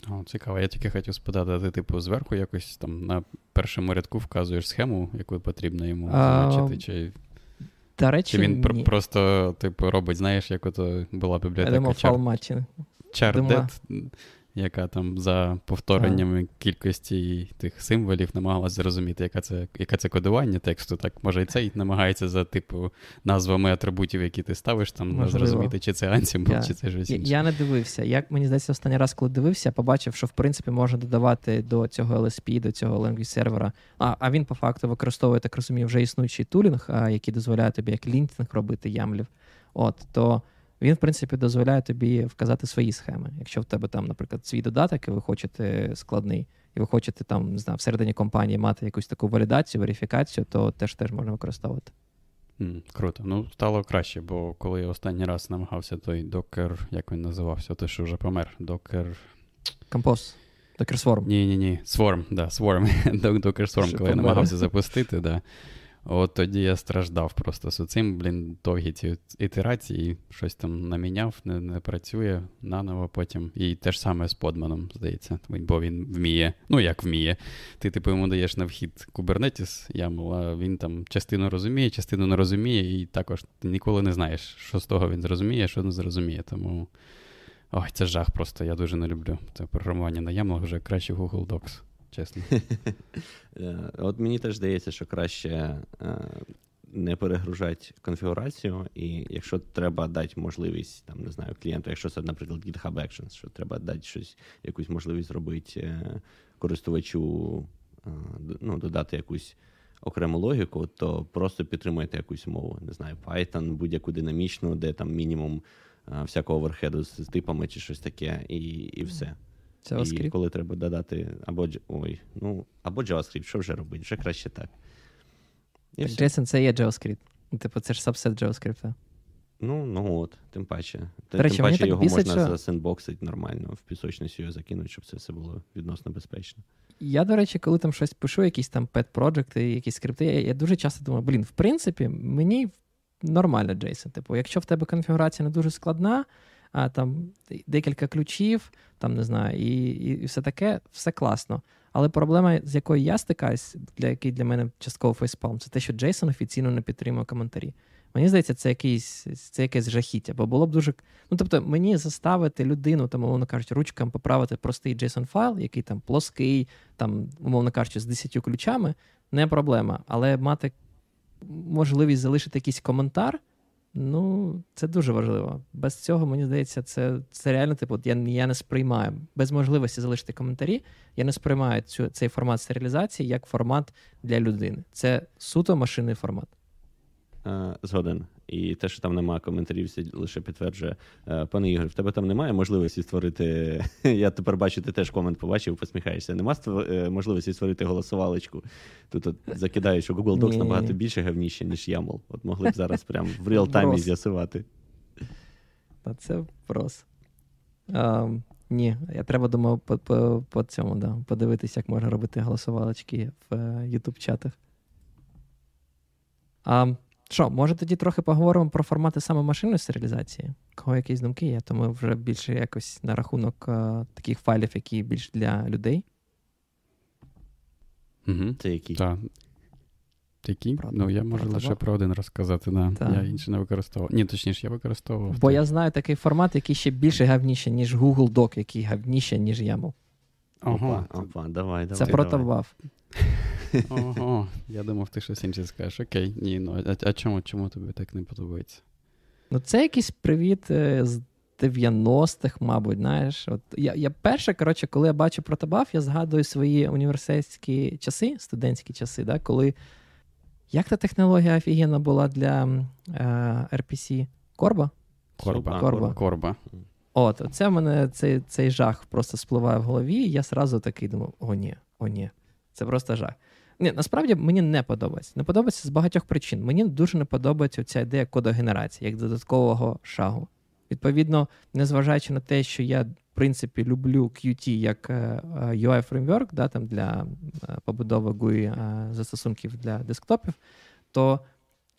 О, Цікаво, я тільки хотів спитати, ти, типу, зверху якось там на першому рядку вказуєш схему, яку потрібно йому значити, чи до речі, Чи він ні. просто, типу, робить, знаєш, як ото була бібліотека Чар... Чардет, яка там за повтореннями а. кількості тих символів намагалася зрозуміти, яка це яка це кодування тексту. Так може і цей намагається за типу назвами атрибутів, які ти ставиш, там Можливо. зрозуміти, чи це Ansible, я, чи це щось інше. Я не дивився. Як мені здається, останній раз, коли дивився, побачив, що в принципі можна додавати до цього LSP, до цього language сервера. А а він по факту використовує, так розумію, вже існуючий тулінг, який дозволяє тобі як лінтінг робити ямлів. От то. Він, в принципі, дозволяє тобі вказати свої схеми. Якщо в тебе там, наприклад, свій додаток, і ви хочете складний, і ви хочете там, не знаю, всередині компанії мати якусь таку валідацію, верифікацію, то теж теж можна використовувати. Mm, круто. Ну, стало краще, бо коли я останній раз намагався той докер, як він називався, той, що вже помер, докер. Композ. Docker Swarm. Ні, ні, ні. Swarm, да, Swarm. Docker Swarm, коли я намагався запустити, да. От тоді я страждав просто з цим, блін, довгі ці ітерації, щось там наміняв, не не працює наново потім. І те ж саме з подманом, здається, бо він вміє. Ну, як вміє. Ти, типу, йому даєш на вхід Kubernetes, YAML, а він там частину розуміє, частину не розуміє, і також ти ніколи не знаєш, що з того він зрозуміє, що не зрозуміє. Тому. Ой, це жах просто, я дуже не люблю. Це програмування на YAML вже краще Google Docs чесно. Е, от мені теж здається, що краще е, не перегружати конфігурацію, і якщо треба дати можливість, там, не знаю, клієнту, якщо це, наприклад, GitHub Actions, що треба дати щось, якусь можливість зробити е, користувачу, ну, додати якусь. Окрему логіку, то просто підтримуйте якусь мову. Не знаю, Python, будь-яку динамічну, де там мінімум всякого оверхеду з типами чи щось таке, і і все. JavaScript. І коли треба додати або ой, ну, або JavaScript, що вже робити? Вже краще так. І так JSON це є JavaScript. Типу, це ж сабсет JavaScript. Ну, ну от, тим паче. Тим речі, паче його бісить, можна що... засендбоксити нормально, в пісочницю його закинути, щоб це все було відносно безпечно. Я, до речі, коли там щось пишу, якісь там pet project якісь скрипти, я, я дуже часто думаю, блін, в принципі, мені нормально JSON. Типу, якщо в тебе конфігурація не дуже складна, а там декілька ключів, там не знаю, і і, все таке, все класно. Але проблема, з якою я стикаюсь, для який для мене частково фейспалм, це те, що Джейсон офіційно не підтримує коментарі. Мені здається, це якийсь це якесь жахіття, бо було б дуже. Ну, тобто, мені заставити людину, там, умовно кажучи, ручкам поправити простий JSON файл, який там плоский, там, умовно кажучи, з 10 ключами, не проблема. Але мати можливість залишити якийсь коментар, Ну, це дуже важливо. Без цього, мені здається, це це реально типу, я я не сприймаю без можливості залишити коментарі. Я не сприймаю цю, цей формат серіалізації як формат для людини. Це суто машинний формат. Е, згоден. І те, що там немає коментарів, лише підтверджує. Е, пане Ігор, в тебе там немає можливості створити. Я тепер бачу, ти теж комент побачив, посміхаєшся. Нема е, можливості створити голосувалочку. Тут от закидаю, що Google Docs набагато більше гавніше, ніж YAML. От могли б зараз прямо в реал-таймі з'ясувати. Та це просто. Um, ні, я треба думаю, по, по, по цьому да, подивитися, як можна робити голосувалочки в YouTube чатах. Um, що, може тоді трохи поговоримо про формати саме машинної серіалізації? Кого якісь думки є, то ми вже більше якось на рахунок а, е, таких файлів, які більш для людей. Угу. Це які? Так. Які? Про, ну, я можу лише про один розказати, да. я інший не використовував. Ні, точніше, я використовував. Бо я знаю такий формат, який ще більше гавніше, ніж Google Doc, який гавніше, ніж YAML. Ага. Опа, опа, давай, давай. Це протобав. Ого, я думав, ти щось інше скажеш. Окей, ні, ну а, а чому чому тобі так не подобається? Ну, це якийсь привіт е, з 90-х, мабуть, знаєш. От Я я перше, коротше, коли я бачу протобаф, я згадую свої університетські часи, студентські часи, да, коли. Як та технологія офігенна була для е, RPC? Корба? Корба. Корба. Корба. От, це в мене цей цей жах просто спливає в голові, і я сразу такий думав: о, ні, о, ні. Це просто жах. Ні, Насправді мені не подобається. Не подобається з багатьох причин. Мені дуже не подобається ця ідея кодогенерації як додаткового шагу. Відповідно, незважаючи на те, що я, в принципі, люблю Qt як е, UI фреймворк да, там для е, побудови GUI е, застосунків для десктопів, то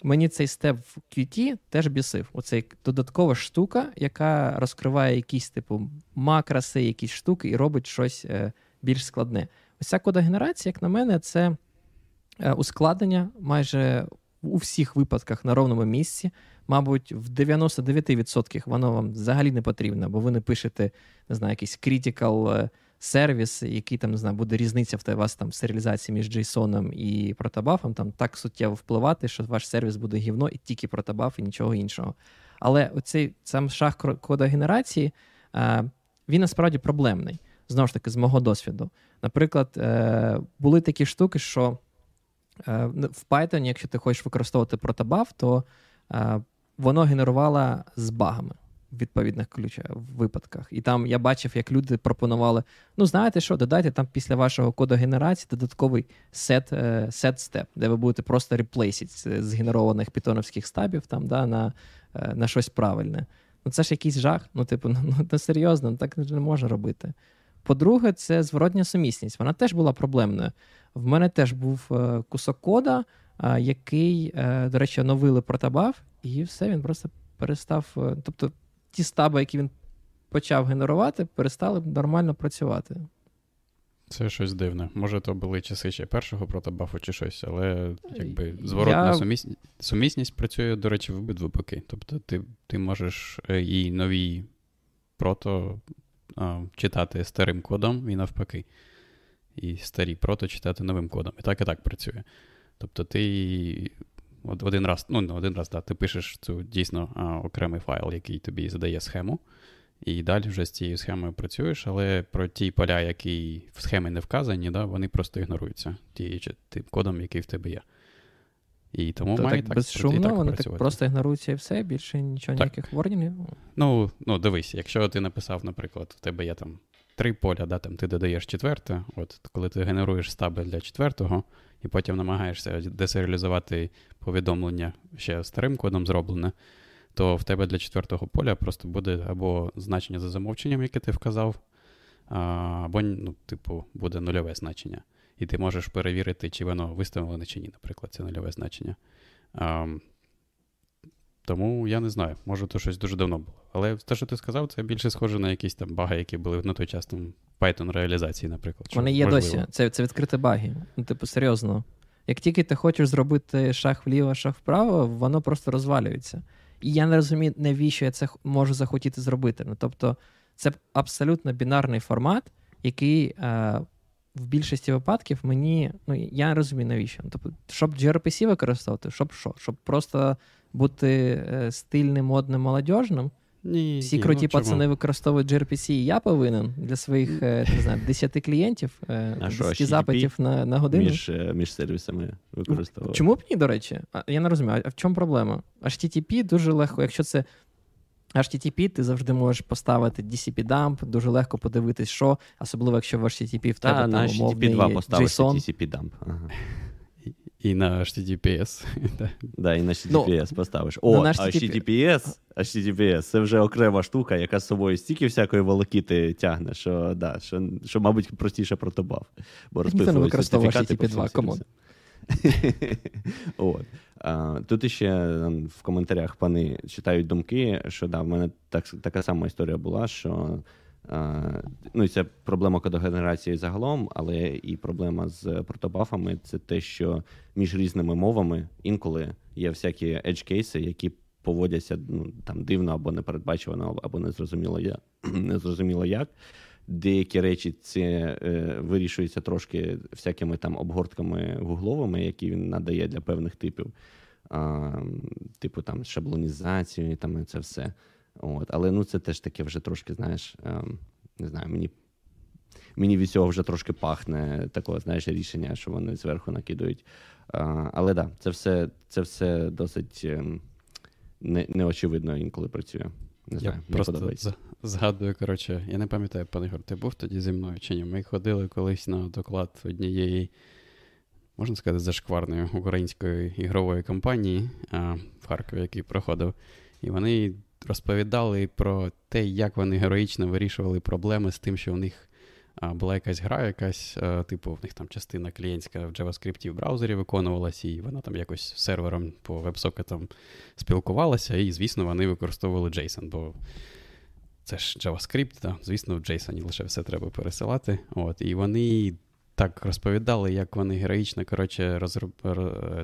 мені цей степ в Qt теж бісив. Оцей додаткова штука, яка розкриває якісь типу макроси, якісь штуки і робить щось більш складне. Ось ця кодогенерація, як на мене, це е, ускладнення майже у всіх випадках на ровному місці. Мабуть, в 99% воно вам взагалі не потрібно, бо ви не пишете, не знаю, якийсь critical е, сервіс, який там не знаю, буде різниця в вас там в серіалізації між JSON і протобафом, там так суттєво впливати, що ваш сервіс буде гівно і тільки протобаф, і нічого іншого. Але оцей сам шах кодогенерації, е, він насправді проблемний знову ж таки, з мого досвіду. Наприклад, е, були такі штуки, що е, в Python, якщо ти хочеш використовувати протобаф, то е, воно генерувало з багами в відповідних ключ... випадках. І там я бачив, як люди пропонували: ну, знаєте що, додайте там після вашого коду генерації додатковий сет сет степ, де ви будете просто реплейсити з генерованих питоновських стабів там, да, на, на щось правильне. Ну, це ж якийсь жах. Ну, типу, ну, ну серйозно, ну, так не можна робити. По-друге, це зворотня сумісність. Вона теж була проблемною. В мене теж був е, кусок кода, е, який, е, до речі, оновили протобаф, і все, він просто перестав. Тобто ті стаби, які він почав генерувати, перестали нормально працювати. Це щось дивне. Може, то були часи ще першого протобафу чи щось, але якби зворотна Я... сумісність сумісність працює, до речі, в обидва боки. Тобто ти ти можеш і нові прото а, читати старим кодом і навпаки. І старі прото читати новим кодом. І так і так працює. Тобто ти один раз, ну не один раз, да, ти пишеш цю дійсно а, окремий файл, який тобі задає схему, і далі вже з цією схемою працюєш, але про ті поля, які в схемі не вказані, да, вони просто ігноруються ті, тим кодом, який в тебе є. І тому То має так, так безшумно, вони так просто ігноруються і все, більше нічого, так. ніяких ворнінгів. Ну, ну, дивись, якщо ти написав, наприклад, в тебе є там три поля, да, там ти додаєш четверте, от коли ти генеруєш стаби для четвертого, і потім намагаєшся десеріалізувати повідомлення ще старим кодом зроблене, то в тебе для четвертого поля просто буде або значення за замовченням, яке ти вказав, або, ну, типу, буде нульове значення. І ти можеш перевірити, чи воно виставлене чи ні, наприклад, це нульове значення. Тому я не знаю, може, то щось дуже давно було. Але те, що ти сказав, це більше схоже на якісь там баги, які були на той час там Python реалізації, наприклад. Вони є можливо. досі. Це це відкриті баги. Ну, типу, серйозно. Як тільки ти хочеш зробити шаг вліво, шаг вправо, воно просто розвалюється. І я не розумію, навіщо я це можу захотіти зробити. Ну, Тобто, це абсолютно бінарний формат, який е, в більшості випадків мені. Ну, я не розумію, навіщо. Тобто, щоб gRPC використовувати, щоб що? Щоб просто бути е, стильним, модним, молодіжним. Ні, Всі ні, круті ну, пацани чому? використовують gRPC, і я повинен для своїх е, не знаю, 10 клієнтів, 10 е, запитів на на годину. Між між сервісами використовувати. Чому б ні, до речі? Я не розумію, а в чому проблема? HTTP дуже легко, якщо це HTTP, ти завжди можеш поставити DCP-dump, дуже легко подивитись, що, особливо якщо в HTTP в тебе Та, там на HTTP 2 поставити DCP-dump. Ага. І на HTTPS. Да, і на HTTPS ну, поставиш. О, на HTTPS, HTTPS це вже окрема штука, яка з собою стільки всякої волокіти тягне, що, да, що, що мабуть, простіше протобав. Бо сертифікати HTTP 2, комод. От. А, Тут іще в коментарях пани читають думки, що да, в мене так, така сама історія була, що Ну і це проблема кодогенерації загалом, але і проблема з протобафами це те, що між різними мовами інколи є всякі edge кейси, які поводяться ну, там дивно або непередбачувано, або незрозуміло як. незрозуміло як. Деякі речі це е, вирішуються трошки всякими там обгортками гугловими, які він надає для певних типів, а, типу там шаблонізацією, там це все. От. Але ну це теж таке вже трошки, знаєш, ем, не знаю, мені мені від цього вже трошки пахне такого, знаєш, рішення, що вони зверху накидують. А, Але так, да, це все це все досить ем, не, неочевидно інколи працює. Не знаю, я просто подобається. згадую, коротше, я не пам'ятаю, пане Ігор, ти був тоді зі мною чи ні? Ми ходили колись на доклад однієї, можна сказати, зашкварної української ігрової компанії а, в Харкові, який проходив. І вони розповідали про те, як вони героїчно вирішували проблеми з тим, що у них була якась гра, якась, типу, в них там частина клієнтська в JavaScript в браузері виконувалася, і вона там якось сервером по веб-сокетам спілкувалася, і, звісно, вони використовували JSON, бо це ж JavaScript, да? звісно, в JSON лише все треба пересилати. От, І вони. Так розповідали, як вони героїчно коротше, розроб...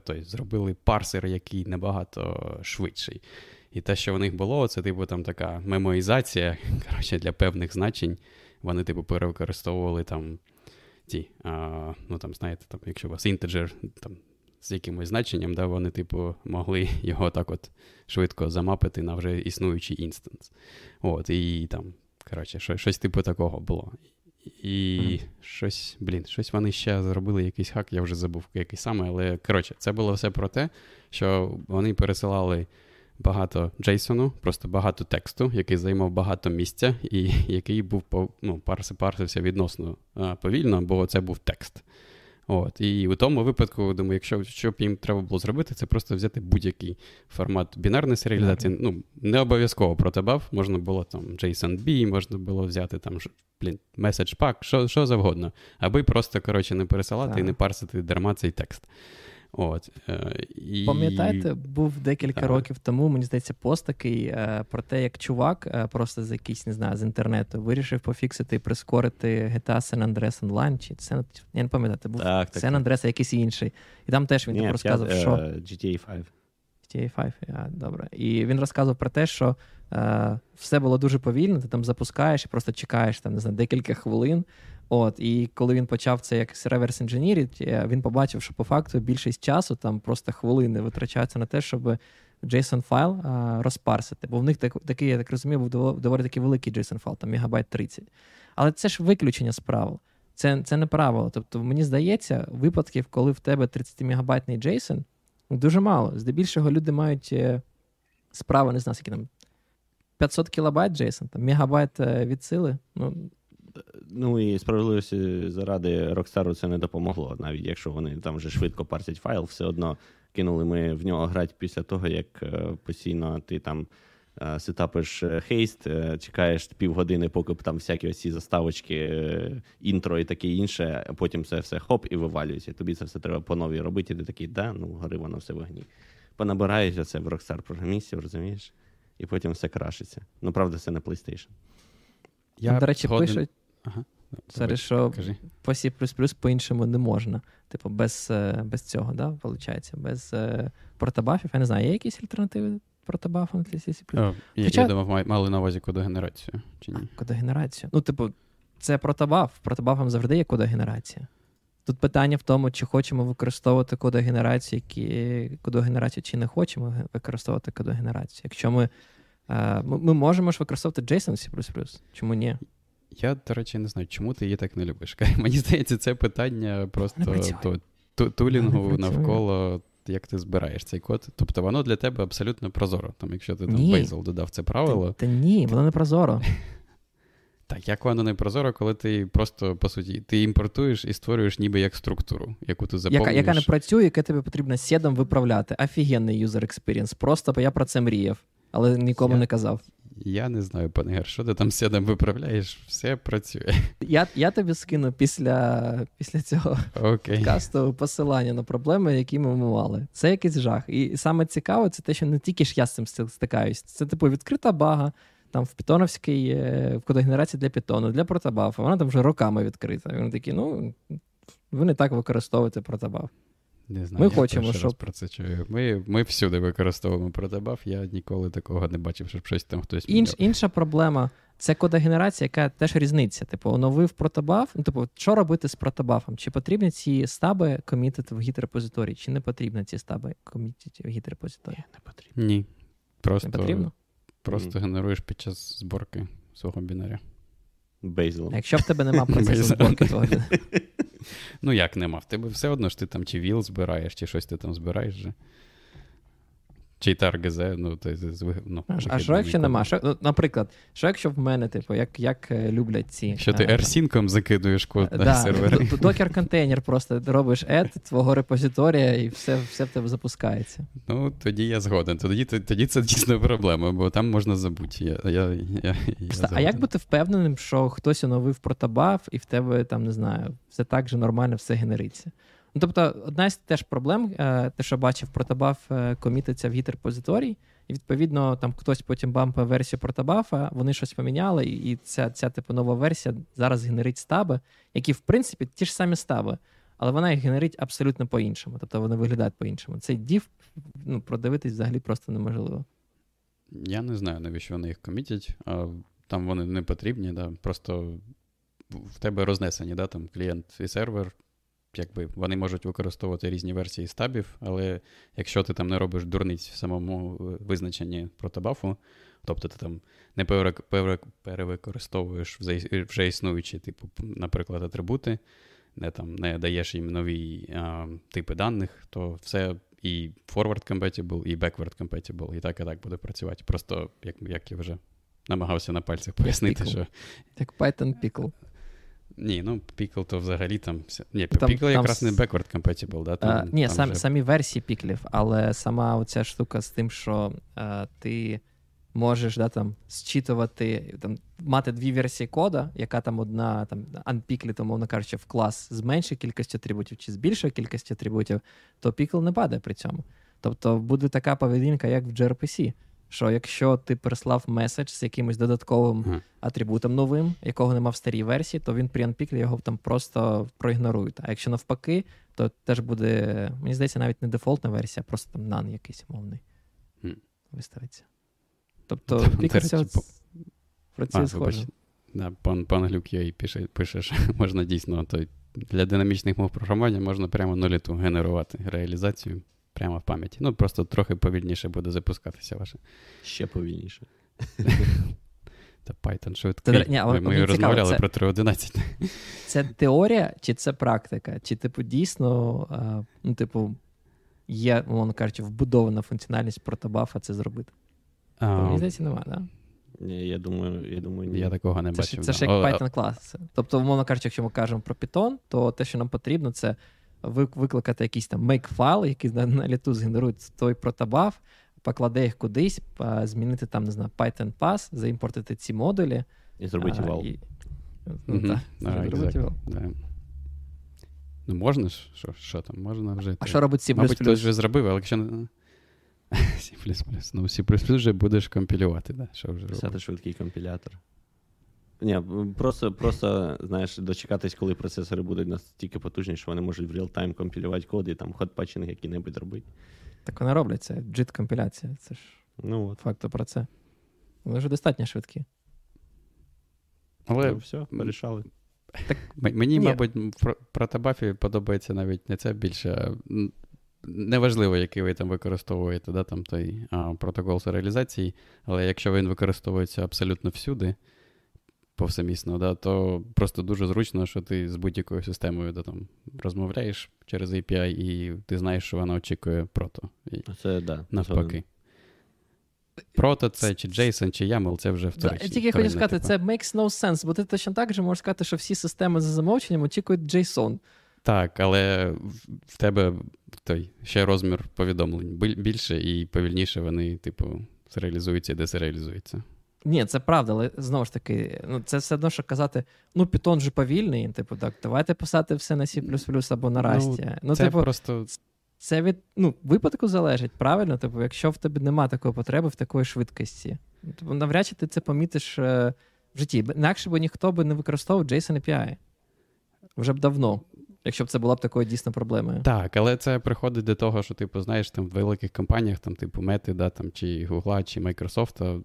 той, зробили парсер, який набагато швидший. І те, що в них було, це, типу, там така мемоїзація коротше, для певних значень. Вони, типу, перевикористовували там ті, а, ну там, знаєте, там, якщо у вас інтеджер там, з якимось значенням, да, вони, типу, могли його так от швидко замапити на вже існуючий інстанс. От, і там, коротше, щось, щось типу такого було. І mm. щось, блін, щось вони ще зробили, якийсь хак, я вже забув, який саме, але коротше, це було все про те, що вони пересилали багато JSON, просто багато тексту, який займав багато місця, і який був ну, парсився відносно повільно, бо це був текст. От, І у тому випадку, думаю, якщо що б їм треба було зробити, це просто взяти будь-який формат бінарної серіалізації. Ну, не обов'язково протобав, можна було там JSON-B, можна було взяти там блін, message pack, що що завгодно, аби просто коротше, не пересилати так. і не парсити дарма цей текст. От, е, і... Пам'ятаєте, був декілька так. років тому, мені здається, пост такий е, про те, як чувак е, просто з якийсь, не знаю, з інтернету вирішив пофіксити і прискорити GTA San Andreas Online, чи це я не пам'ятаю, це був так, так, San Andreas, а якийсь інший. І там теж він Ні, розказував, що GTA 5. GTA 5, а, добре. І він розказував про те, що е, все було дуже повільно, ти там запускаєш і просто чекаєш там, не знаю, декілька хвилин. От, І коли він почав це як реверс інженірить, він побачив, що по факту більшість часу, там просто хвилини витрачаються на те, щоб JSON файл розпарсити. Бо в них так, такий, я так розумію, був доволі такий великий JSON файл, там мегабайт 30. Але це ж виключення з правил. Це це не правило. Тобто, мені здається, випадків, коли в тебе 30-мегабайтний JSON, дуже мало. Здебільшого люди мають е, справи, не знаю, скільки там 500 кілобайт JSON, там мегабайт е, від сили. Ну, Ну і справедливості заради Rockstar це не допомогло. Навіть якщо вони там вже швидко парсять файл, все одно кинули ми в нього грати після того, як е, постійно ти там е, сетапиш е, хейст, чекаєш півгодини, поки там всякі ось ці заставочки, інтро і таке інше, а потім це все хоп і вивалюється. Тобі це все треба по новій робити. І ти такий, да, ну гори воно все вогні. Понабираєш це в Rockstar програмістів, розумієш? І потім все крашиться. Ну, правда, це не PlayStation. Я, До речі, згоден... пишуть. Ага. Це що Кажи. по C++ по-іншому не можна. Типу, без е, без цього, да, виходить? Без е, протобафів. Я не знаю, є якісь альтернативи протобафу для C++? О, Хоча... Я думав, мали на увазі кодогенерацію. чи ні? А, кодогенерацію. Ну, типу, це протобаф. Протобафом завжди є кодогенерація. Тут питання в тому, чи хочемо використовувати кодогенерацію, які кодогенерацію, чи не хочемо використовувати кодогенерацію. Якщо ми е, ми можемо ж використовувати JSON C++, чому ні? Я, до речі, не знаю, чому ти її так не любиш. Мені здається, це питання просто то, тулінгу навколо. Як ти збираєш цей код? Тобто воно для тебе абсолютно прозоро. Там, Якщо ти там Bazel додав це правило. Та, та ні, воно не прозоро. Так, як воно не прозоро, коли ти просто, по суті, ти імпортуєш і створюєш ніби як структуру, яку ти заповнюєш. Яка яка не працює, яке тобі потрібно sed ом виправляти. Офігенний user experience. Просто я про це мріяв, але нікому я, не казав. Я не знаю, пане Гер, що ти там sed ом виправляєш, все працює. Я я тобі скину після після цього okay. касту посилання на проблеми, які ми мали. Це якийсь жах. І саме цікаве, це те, що не тільки ж я з цим стикаюсь. Це, типу, відкрита бага там в Пітоновській е, в кодогенерації для Пітону, для протобафа. Вона там вже роками відкрита. І вони такі, ну, ви не так використовуєте протобаф. Не знаю, Ми я хочемо, щоб... раз про це чую. Ми ми всюди використовуємо продабаф, я ніколи такого не бачив, щоб щось там хтось Інш, Інша проблема це кодогенерація, яка теж різниця. Типу, оновив протобаф. Ну, типу, що робити з протобафом? Чи потрібні ці стаби комітити в гіт-репозиторії, чи не потрібні ці стаби комітити в гіт-репозиторії? Не потрібно. Ні. Просто, не потрібно? Просто mm. генеруєш під час зборки свого бінаря. Бейзл. Якщо в тебе нема процесу зборки твого Ну як нема? В тебе все одно ж ти там чи віл збираєш, чи щось ти там збираєш же. Чи ГЗ, ну, то, ну, А, а що якщо нема? Що, ну, Наприклад, що якщо в мене, типу, як як е, люблять ці. Що ти AirSync закидуєш код на да, сервери? Докер-контейнер просто робиш ед твого репозиторія, і все все в тебе запускається. Ну, тоді я згоден. Тоді тоді це дійсно проблема, бо там можна забути. Я, я, я, я А як бути впевненим, що хтось оновив протобаф, і в тебе там, не знаю, все так же нормально все генериться? Ну, Тобто, одна з теж проблем, е, те, що бачив, протобаф е, комітиться в гіт-репозиторій, і відповідно там хтось потім бампає версію протобафа, вони щось поміняли, і ця ця типу нова версія зараз генерить стаби, які, в принципі, ті ж самі стаби, але вона їх генерить абсолютно по-іншому. Тобто вони виглядають по-іншому. Цей дів ну, продивитись взагалі просто неможливо. Я не знаю, навіщо вони їх комітять. Там вони не потрібні, да. просто в тебе рознесені, да, там клієнт і сервер якби вони можуть використовувати різні версії стабів, але якщо ти там не робиш дурниць в самому е, визначенні протобафу, тобто ти там не перевикористовуєш вже існуючі, типу, наприклад, атрибути, не там не даєш їм нові а, типи даних, то все і forward compatible, і backward compatible, і так і так буде працювати. Просто як як я вже намагався на пальцях пояснити, Pickle. що. Як Python Pickle. Ні, ну Pickle то взагалі там. Ні, Там- Pickle там якраз с- не backward compatible, да? Там, А, ні, там сам, вже- самі версії піклів, але сама оця штука з тим, що е, ти можеш да, там, зчитувати, там, мати дві версії кода, яка там одна там, unpicklet, умовно кажучи, в клас з меншою кількістю атрибутів чи з більшою кількістю атрибутів, то пікл не падає при цьому. Тобто буде така поведінка, як в gRPC, що якщо ти прислав меседж з якимось додатковим Ага. атрибутом новим, якого нема в старій версії, то він при unpickle його там просто проігнорує. А якщо навпаки, то теж буде, мені здається, навіть не дефолтна версія, а просто там none якийсь умовний Хм. виставиться. Тобто речі, працює схоже. Да, пан, пан Глюк і пише, пише, що можна дійсно той, для динамічних мов програмування можна прямо на літу генерувати реалізацію прямо в пам'яті. Ну, просто трохи повільніше буде запускатися ваше. Ще повільніше. Та Python швидкий. Та, ні, а ми цікаво, розмовляли це- про 3.11. Це теорія чи це практика? Чи, типу, дійсно, ну, типу, є, умовно кажучи, вбудована функціональність протобафа це зробити? А, Мені здається, немає, так? Да? Ні, я думаю, я думаю, ні. я такого не Це ж, бачив. це ж як Python клас. Тобто, умовно кажучи, якщо ми кажемо про Python, то те, що нам потрібно, це викликати якийсь там make файл, який на, на літу згенерує той протобаф, покладе їх кудись, змінити там, не знаю, Python pass, заімпортити ці модулі. І зробити вал. і- Ну, Мгм. так, Да, зробити вал. Ну, можна ж, що, що там, можна вже. А що робить C++? Мабуть, хтось вже зробив, але якщо не. C++. Ну, C++ вже будеш компілювати, да? що вже Писати швидкий компілятор. Ні, просто, просто, знаєш, дочекатись, коли процесори будуть настільки потужні, що вони можуть в реал-тайм компілювати код і там ход-патчинг який-небудь робити. Так вони роблять це. JIT-компіляція. Це ж Ну от. факту про це. Вони вже достатньо швидкі. Але Ну, все, порішали. М- Мені, Ні. мабуть, в про- протобафі подобається навіть не це більше. Неважливо, який ви там використовуєте, да, там той а, протокол серіалізації, але якщо він використовується абсолютно всюди, повсемісно, да, то просто дуже зручно, що ти з будь-якою системою да, там, розмовляєш через API, і ти знаєш, що вона очікує прото. І Це да. навпаки. Прото це чи JSON, чи YAML, це вже Да, я тільки хотів сказати, типа. це makes no sense, бо ти точно так же можеш сказати, що всі системи за замовченням очікують JSON. Так, але в- тебе той ще розмір повідомлень більше і повільніше вони, типу, серіалізуються і десеріалізуються. Ні, це правда, але знову ж таки, ну це все одно, що казати, ну Python же повільний, типу, так, давайте писати все на C або на Ну, Rust. Ну, це типу, просто це від ну, випадку залежить, правильно? Типу, якщо в тебе немає такої потреби в такої швидкості, типу, навряд чи ти це помітиш е, в житті. Інакше б ніхто би не використовував JSON API. Вже б давно, якщо б це була б такою дійсно проблемою. так, але це приходить до того, що, типу, знаєш, там в великих компаніях, там, типу, Мети, да, там, чи Google, чи Microsoft,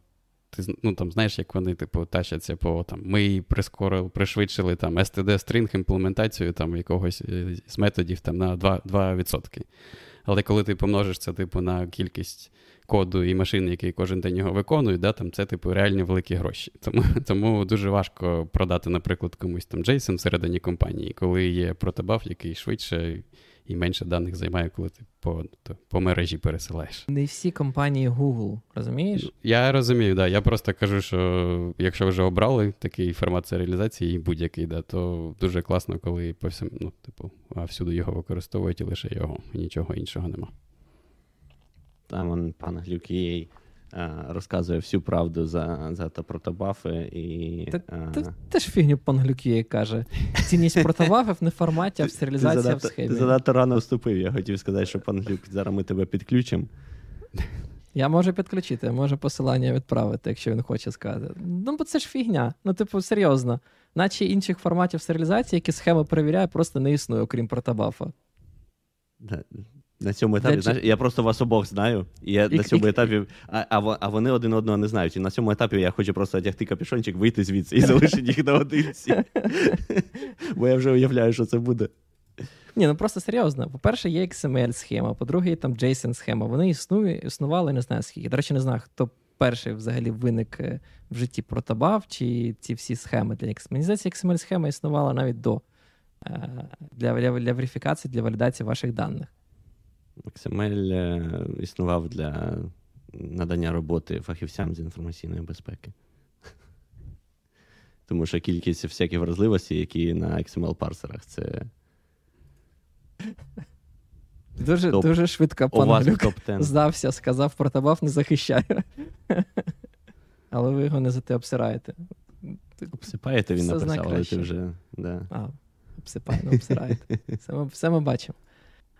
ти ну, там, знаєш, як вони, типу, тащаться по там, ми прискорили, пришвидшили там std string імплементацію там якогось е, з методів там на 2%. 2%. Але коли ти помножиш це, типу, на кількість коду і машин, які кожен день його виконують, да, там це, типу, реальні великі гроші. Тому, тому дуже важко продати, наприклад, комусь там JSON всередині компанії, коли є протобаф, який швидше і менше даних займає, коли ти по, то, по мережі пересилаєш. Не всі компанії Google, розумієш? Я розумію, да. Я просто кажу, що якщо вже обрали такий формат серіалізації, будь-який, да, то дуже класно, коли по всьому, ну, типу, а всюди його використовують і лише його, і нічого іншого нема. Там он, пан Глюкій розказує всю правду за, за та протобафи і. Та- а, Та теж фігню пан Глюкіє каже. Цінність протовафів не в форматі, а в ти стерилізації, а в схемі. ти занадто рано вступив. Я хотів сказати, що пан Глюк, зараз ми тебе підключимо. Я можу підключити, можу посилання відправити, якщо він хоче сказати. Ну, бо це ж фігня. Ну, типу, серйозно. Наче інших форматів стерилізації, які схема перевіряє, просто не існує, окрім протобафа. На цьому етапі, Для знаєш, я просто вас обох знаю, і я І- на цьому і- етапі, а, а, а вони один одного не знають. І на цьому етапі я хочу просто одягти капюшончик, вийти звідси і залишити їх наодинці. Бо я вже уявляю, що це буде. Ні, ну просто серйозно. По-перше, є XML-схема, по-друге, є там JSON-схема. Вони існують, існували, не знаю скільки. До речі, не знаю, хто перший взагалі виник е, в житті протобав, чи ці всі схеми для XML. Мені здається, XML-схема існувала навіть до е, для, для, для верифікації, для валідації ваших даних. XML е, існував для надання роботи фахівцям з інформаційної безпеки. Тому що кількість всяких вразливостей, які на XML-парсерах, це. Дуже Топ. дуже швидко пан Глюк здався, сказав про табаф, не захищаю. Але ви його не за те обсираєте. Обсипаєте, він написав, але ти вже. Да. А, обсипає, обсираєте. Все ми, все ми бачимо.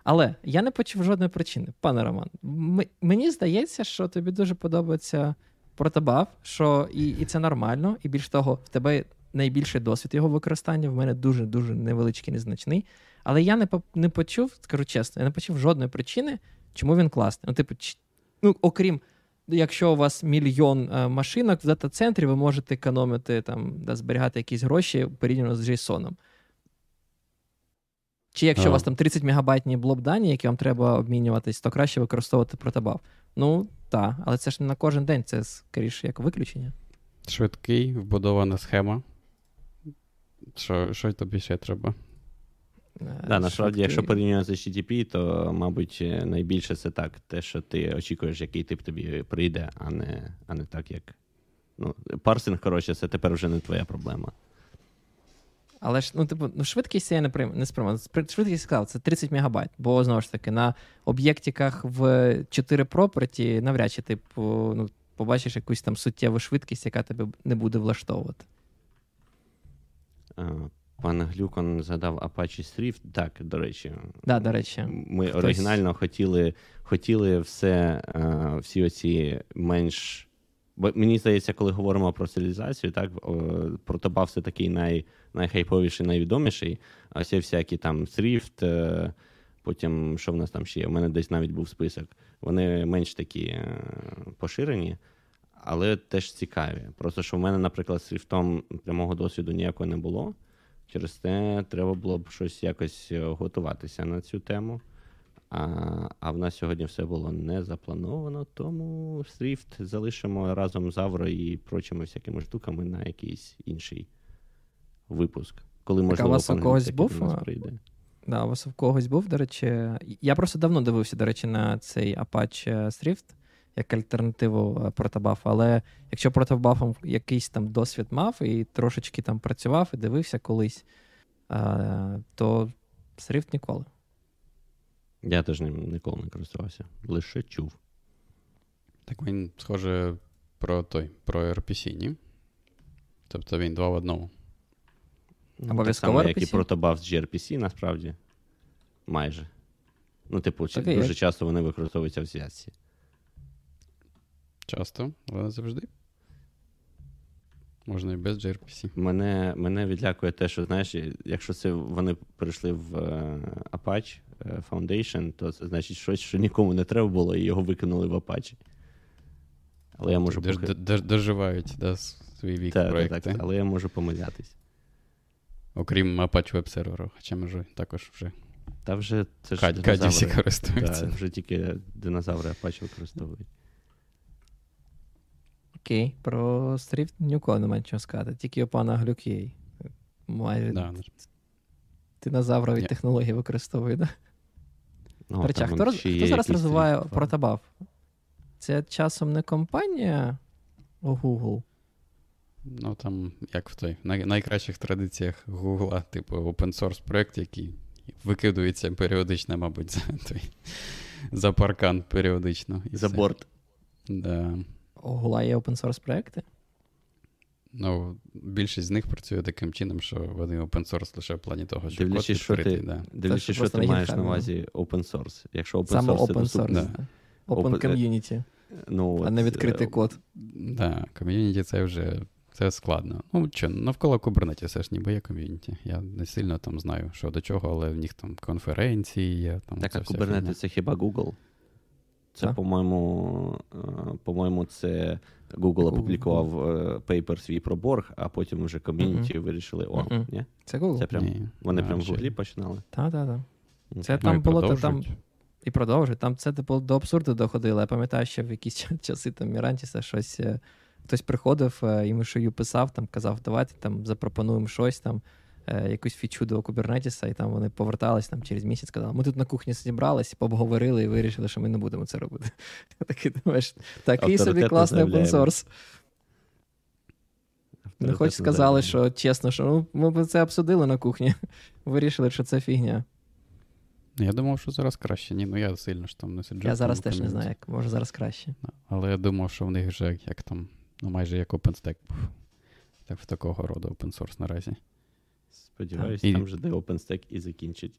Але я не почув жодної причини, пане Роман. М- мені здається, що тобі дуже подобається протобаф, що і, і це нормально, і більш того, в тебе найбільший досвід його використання, в мене дуже-дуже невеличкий, незначний. Але я не, по- не почув, скажу чесно, я не почув жодної причини, чому він класний. Ну, типу, ч- ну, окрім, якщо у вас мільйон е, машинок в дата-центрі, ви можете економити там, да, зберігати якісь гроші порівняно з JSON. Чи якщо А. у вас там 30 мегабайтні блок дані, які вам треба обмінюватись, то краще використовувати протобаф. Ну, так, але це ж не на кожен день, це скоріше як виключення. Швидкий, вбудована схема. Що, що тобі ще треба? Е, Да, насправді, якщо порівнювати з HTTP, то, мабуть, найбільше це так, те, що ти очікуєш, який тип тобі прийде, а не, а не так, як. Ну, парсинг, коротше, це тепер вже не твоя проблема. Але ж, ну, типу, ну, швидкість я не прийму, не сприймаю. Швидкість сказав, це 30 мегабайт. Бо знову ж таки, на об'єктиках в 4 property навряд чи ти по- ну, побачиш якусь там суттєву швидкість, яка тебе не буде влаштовувати. Пан Глюкон згадав Apache Swift. Так, до речі, Да, до речі. ми хтось- оригінально хотіли, хотіли все, е, всі оці менш. Бо мені здається, коли говоримо про серіалізацію, так, о, протобаф це такий най, найхайповіший, найвідоміший. А всі всякі там Thrift, е, потім що в нас там ще є? У мене десь навіть був список. Вони менш такі е, поширені, але теж цікаві. Просто що в мене, наприклад, з Thrift прямого досвіду ніякого не було. Через те треба було б щось якось е, готуватися на цю тему. А, а в нас сьогодні все було не заплановано, тому Thrift залишимо разом з Авро і прочими всякими штуками на якийсь інший випуск. Коли можливо вас у когось був, нас прийде. Да, у вас в когось був, до речі. Я просто давно дивився, до речі, на цей Apache Thrift як альтернативу е, протобафу. Але якщо протобафом якийсь там досвід мав і трошечки там працював і дивився колись, е, то Thrift ніколи. Я теж ним ніколи не користувався, лише чув. Так він, схоже, про той, про RPC, ні? Тобто він два в одному. Ну, так Обов'язково як і RPC? протобаф з gRPC, насправді. Майже. Ну, типу, Так і є. дуже часто вони використовуються в зв'язці. Часто, але не завжди. Можна і без gRPC. Мене, мене відлякує те, що знаєш, якщо це вони перейшли в е, Apache Foundation, то це значить щось, що нікому не треба було, і його викинули в Apache. Але я можу Дож- дож- Доживають да, свій вік Та, та, проєкти. так, але я можу помилятись. Окрім Apache Web серверу, хоча може також вже Та вже це ж Каді, всі динозаври. користуються. Да, вже тільки динозаври Apache використовують. Окей, про Thrift ніколи немає нічого сказати. Тільки у пана Глюк є. Майже Да, динозаврові технології використовує, да? Ну, До там хто, роз- хто зараз розвиває Thrift. протобаф? Це часом не компанія у Google. Ну там, як в той, най- найкращих традиціях Гугла, типу open source проєкт, який викидується періодично, мабуть, за той за паркан періодично. і За все. борт. Да. У Google є open source проекти. Ну, більшість з них працює таким чином, що вони open source лише в плані того, що Дивлячись, код що відкритий. ти- Да. Дивлячись, що що ти маєш на увазі open source. Якщо open Саме source open source. Да. да. Open Open- community, ну, а от, не відкритий е, код. Да, ком'юніті це вже це складно. Ну, що, навколо Kubernetes все ж ніби є ком'юніті. Я не сильно там знаю, що до чого, але в них там конференції є. Там Так, а Kubernetes це хіба Google? Це, Так. по-моєму, е, по-моєму, це Google Google. опублікував е, paper свій про Borg, а потім вже ком'юніті вирішили, о, ні? Це Google. Це прям, Ні. вони А, прям в Гуглі починали. Так, так, так. Це. Ну, там було та, там і продовжують. Там це типу, до абсурду доходило. Я пам'ятаю, що в якісь часи там Мірантіса щось. е, Хтось приходив, е, йому шию писав, там казав, давайте там запропонуємо щось там, якусь фічу до Кубернетіса, і там вони повертались там через місяць, казали, ми тут на кухні зібрались, поговорили і вирішили, що ми не будемо це робити. Такий думаєш, такий собі класний open source. Ну, хоч сказали, що чесно, що ну, ми це обсудили на кухні. Вирішили, що це фігня. Я думав, що зараз краще. Ні, ну я сильно ж там не сиджу. Я зараз теж не знаю, як може зараз краще. Але я думав, що в них вже як там, ну майже як OpenStack був. Так в такого роду open source наразі. Сподіваюся, і... там вже де OpenStack і закінчить.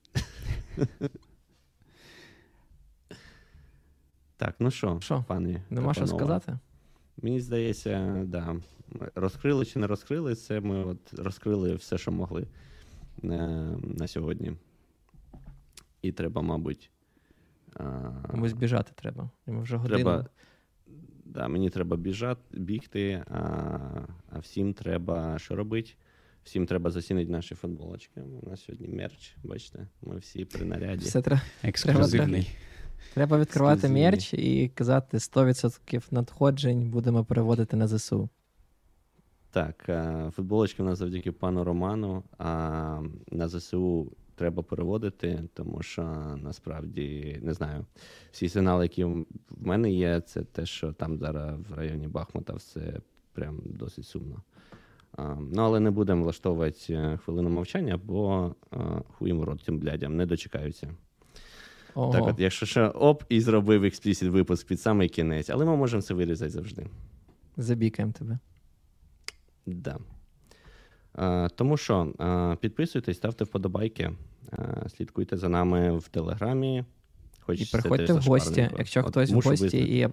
так, ну що, пані? Нема що сказати? Мені здається, да. Розкрили чи не розкрили, це ми от розкрили все, що могли на, е, на сьогодні. І треба, мабуть. Комусь біжати треба. Йому вже годину. Треба, да, Мені треба біжати, бігти, а а всім треба що робити? Всім треба засінити наші футболочки. У нас сьогодні мерч, бачите, ми всі при наряді. Все треба. Ексклюзивний. Треба відкривати мерч і казати 100% надходжень будемо переводити на ЗСУ. Так, футболочки у нас завдяки пану Роману, а на ЗСУ треба переводити, тому що насправді не знаю. Всі сигнали, які в мене є, це те, що там зараз в районі Бахмута все прям досить сумно. Ну, але не будемо влаштовувати е, хвилину мовчання, бо хуїм рот цим блядям не дочекаються. Ого. Так, от, якщо ще оп, і зробив експлісіт випуск під самий кінець, але ми можемо це вирізати завжди. Забікаємо тебе. Да. А, Тому що а, підписуйтесь, ставте вподобайки, а, слідкуйте за нами в Телеграмі. Хоч і приходьте в гості. Якщо от, хтось в гості і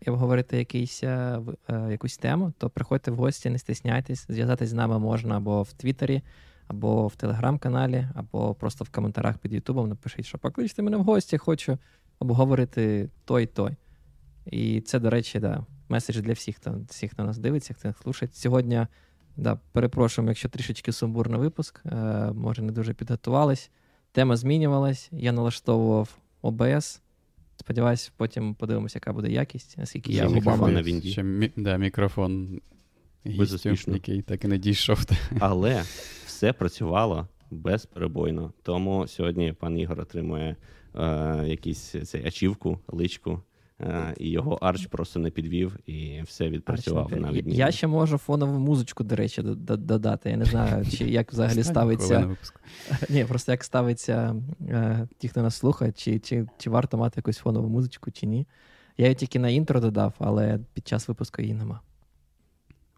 і обговорити якийсь, а, якусь тему, то приходьте в гості, не стесняйтесь, зв'язатись з нами можна або в Твіттері або в телеграм-каналі, або просто в коментарях під Ютубом напишіть, що покличте мене в гості, хочу обговорити той той. І це, до речі, да, меседж для всіх, хто всіх, хто нас дивиться, хто нас слушає. Сьогодні, да, перепрошуємо, якщо трішечки сумбурний випуск, е, може, не дуже підготувались. Тема змінювалась, я налаштовував ОБС. Сподіваюсь, потім подивимося, яка буде якість, наскільки я губами на Вінді. Ще мі- да, мікрофон гістю, який так і не дійшов. Але все працювало безперебойно. Тому сьогодні пан Ігор отримує е, якісь цей ачівку, личку. Е, і його арч просто не підвів і все відпрацював на відміну. Я ще можу фонову музичку, до речі, додати. Я не знаю, чи як взагалі ставиться. Ні, просто як ставиться е, ті, хто нас слухає, чи, чи, чи варто мати якусь фонову музичку, чи ні. Я її тільки на інтро додав, але під час випуску її нема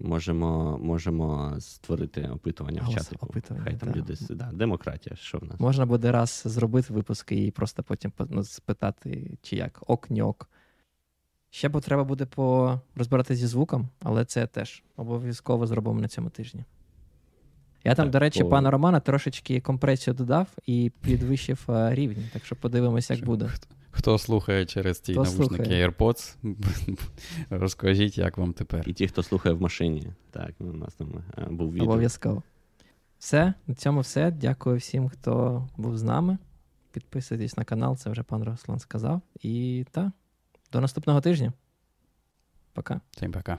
можемо можемо створити опитування Голос, в чатику. Опитування, Хай там да. люди да, демократія. Що в нас можна буде раз зробити випуск і просто потім ну, спитати, чи як ок, не ок. Ще бо треба буде розбиратися зі звуком, але це теж обов'язково зробимо на цьому тижні. Я там, так, до речі, по... пана Романа трошечки компресію додав і підвищив рівень, так що подивимося, як буде. Хто слухає через ті хто навушники слухає? AirPods, розкажіть, як вам тепер. І ті, хто слухає в машині. Так, у нас там е, був відео. Обов'язково. Все, на цьому все. Дякую всім, хто був з нами. Підписуйтесь на канал, це вже пан Руслан сказав. І так, до наступного тижня. Пока. Всім пока.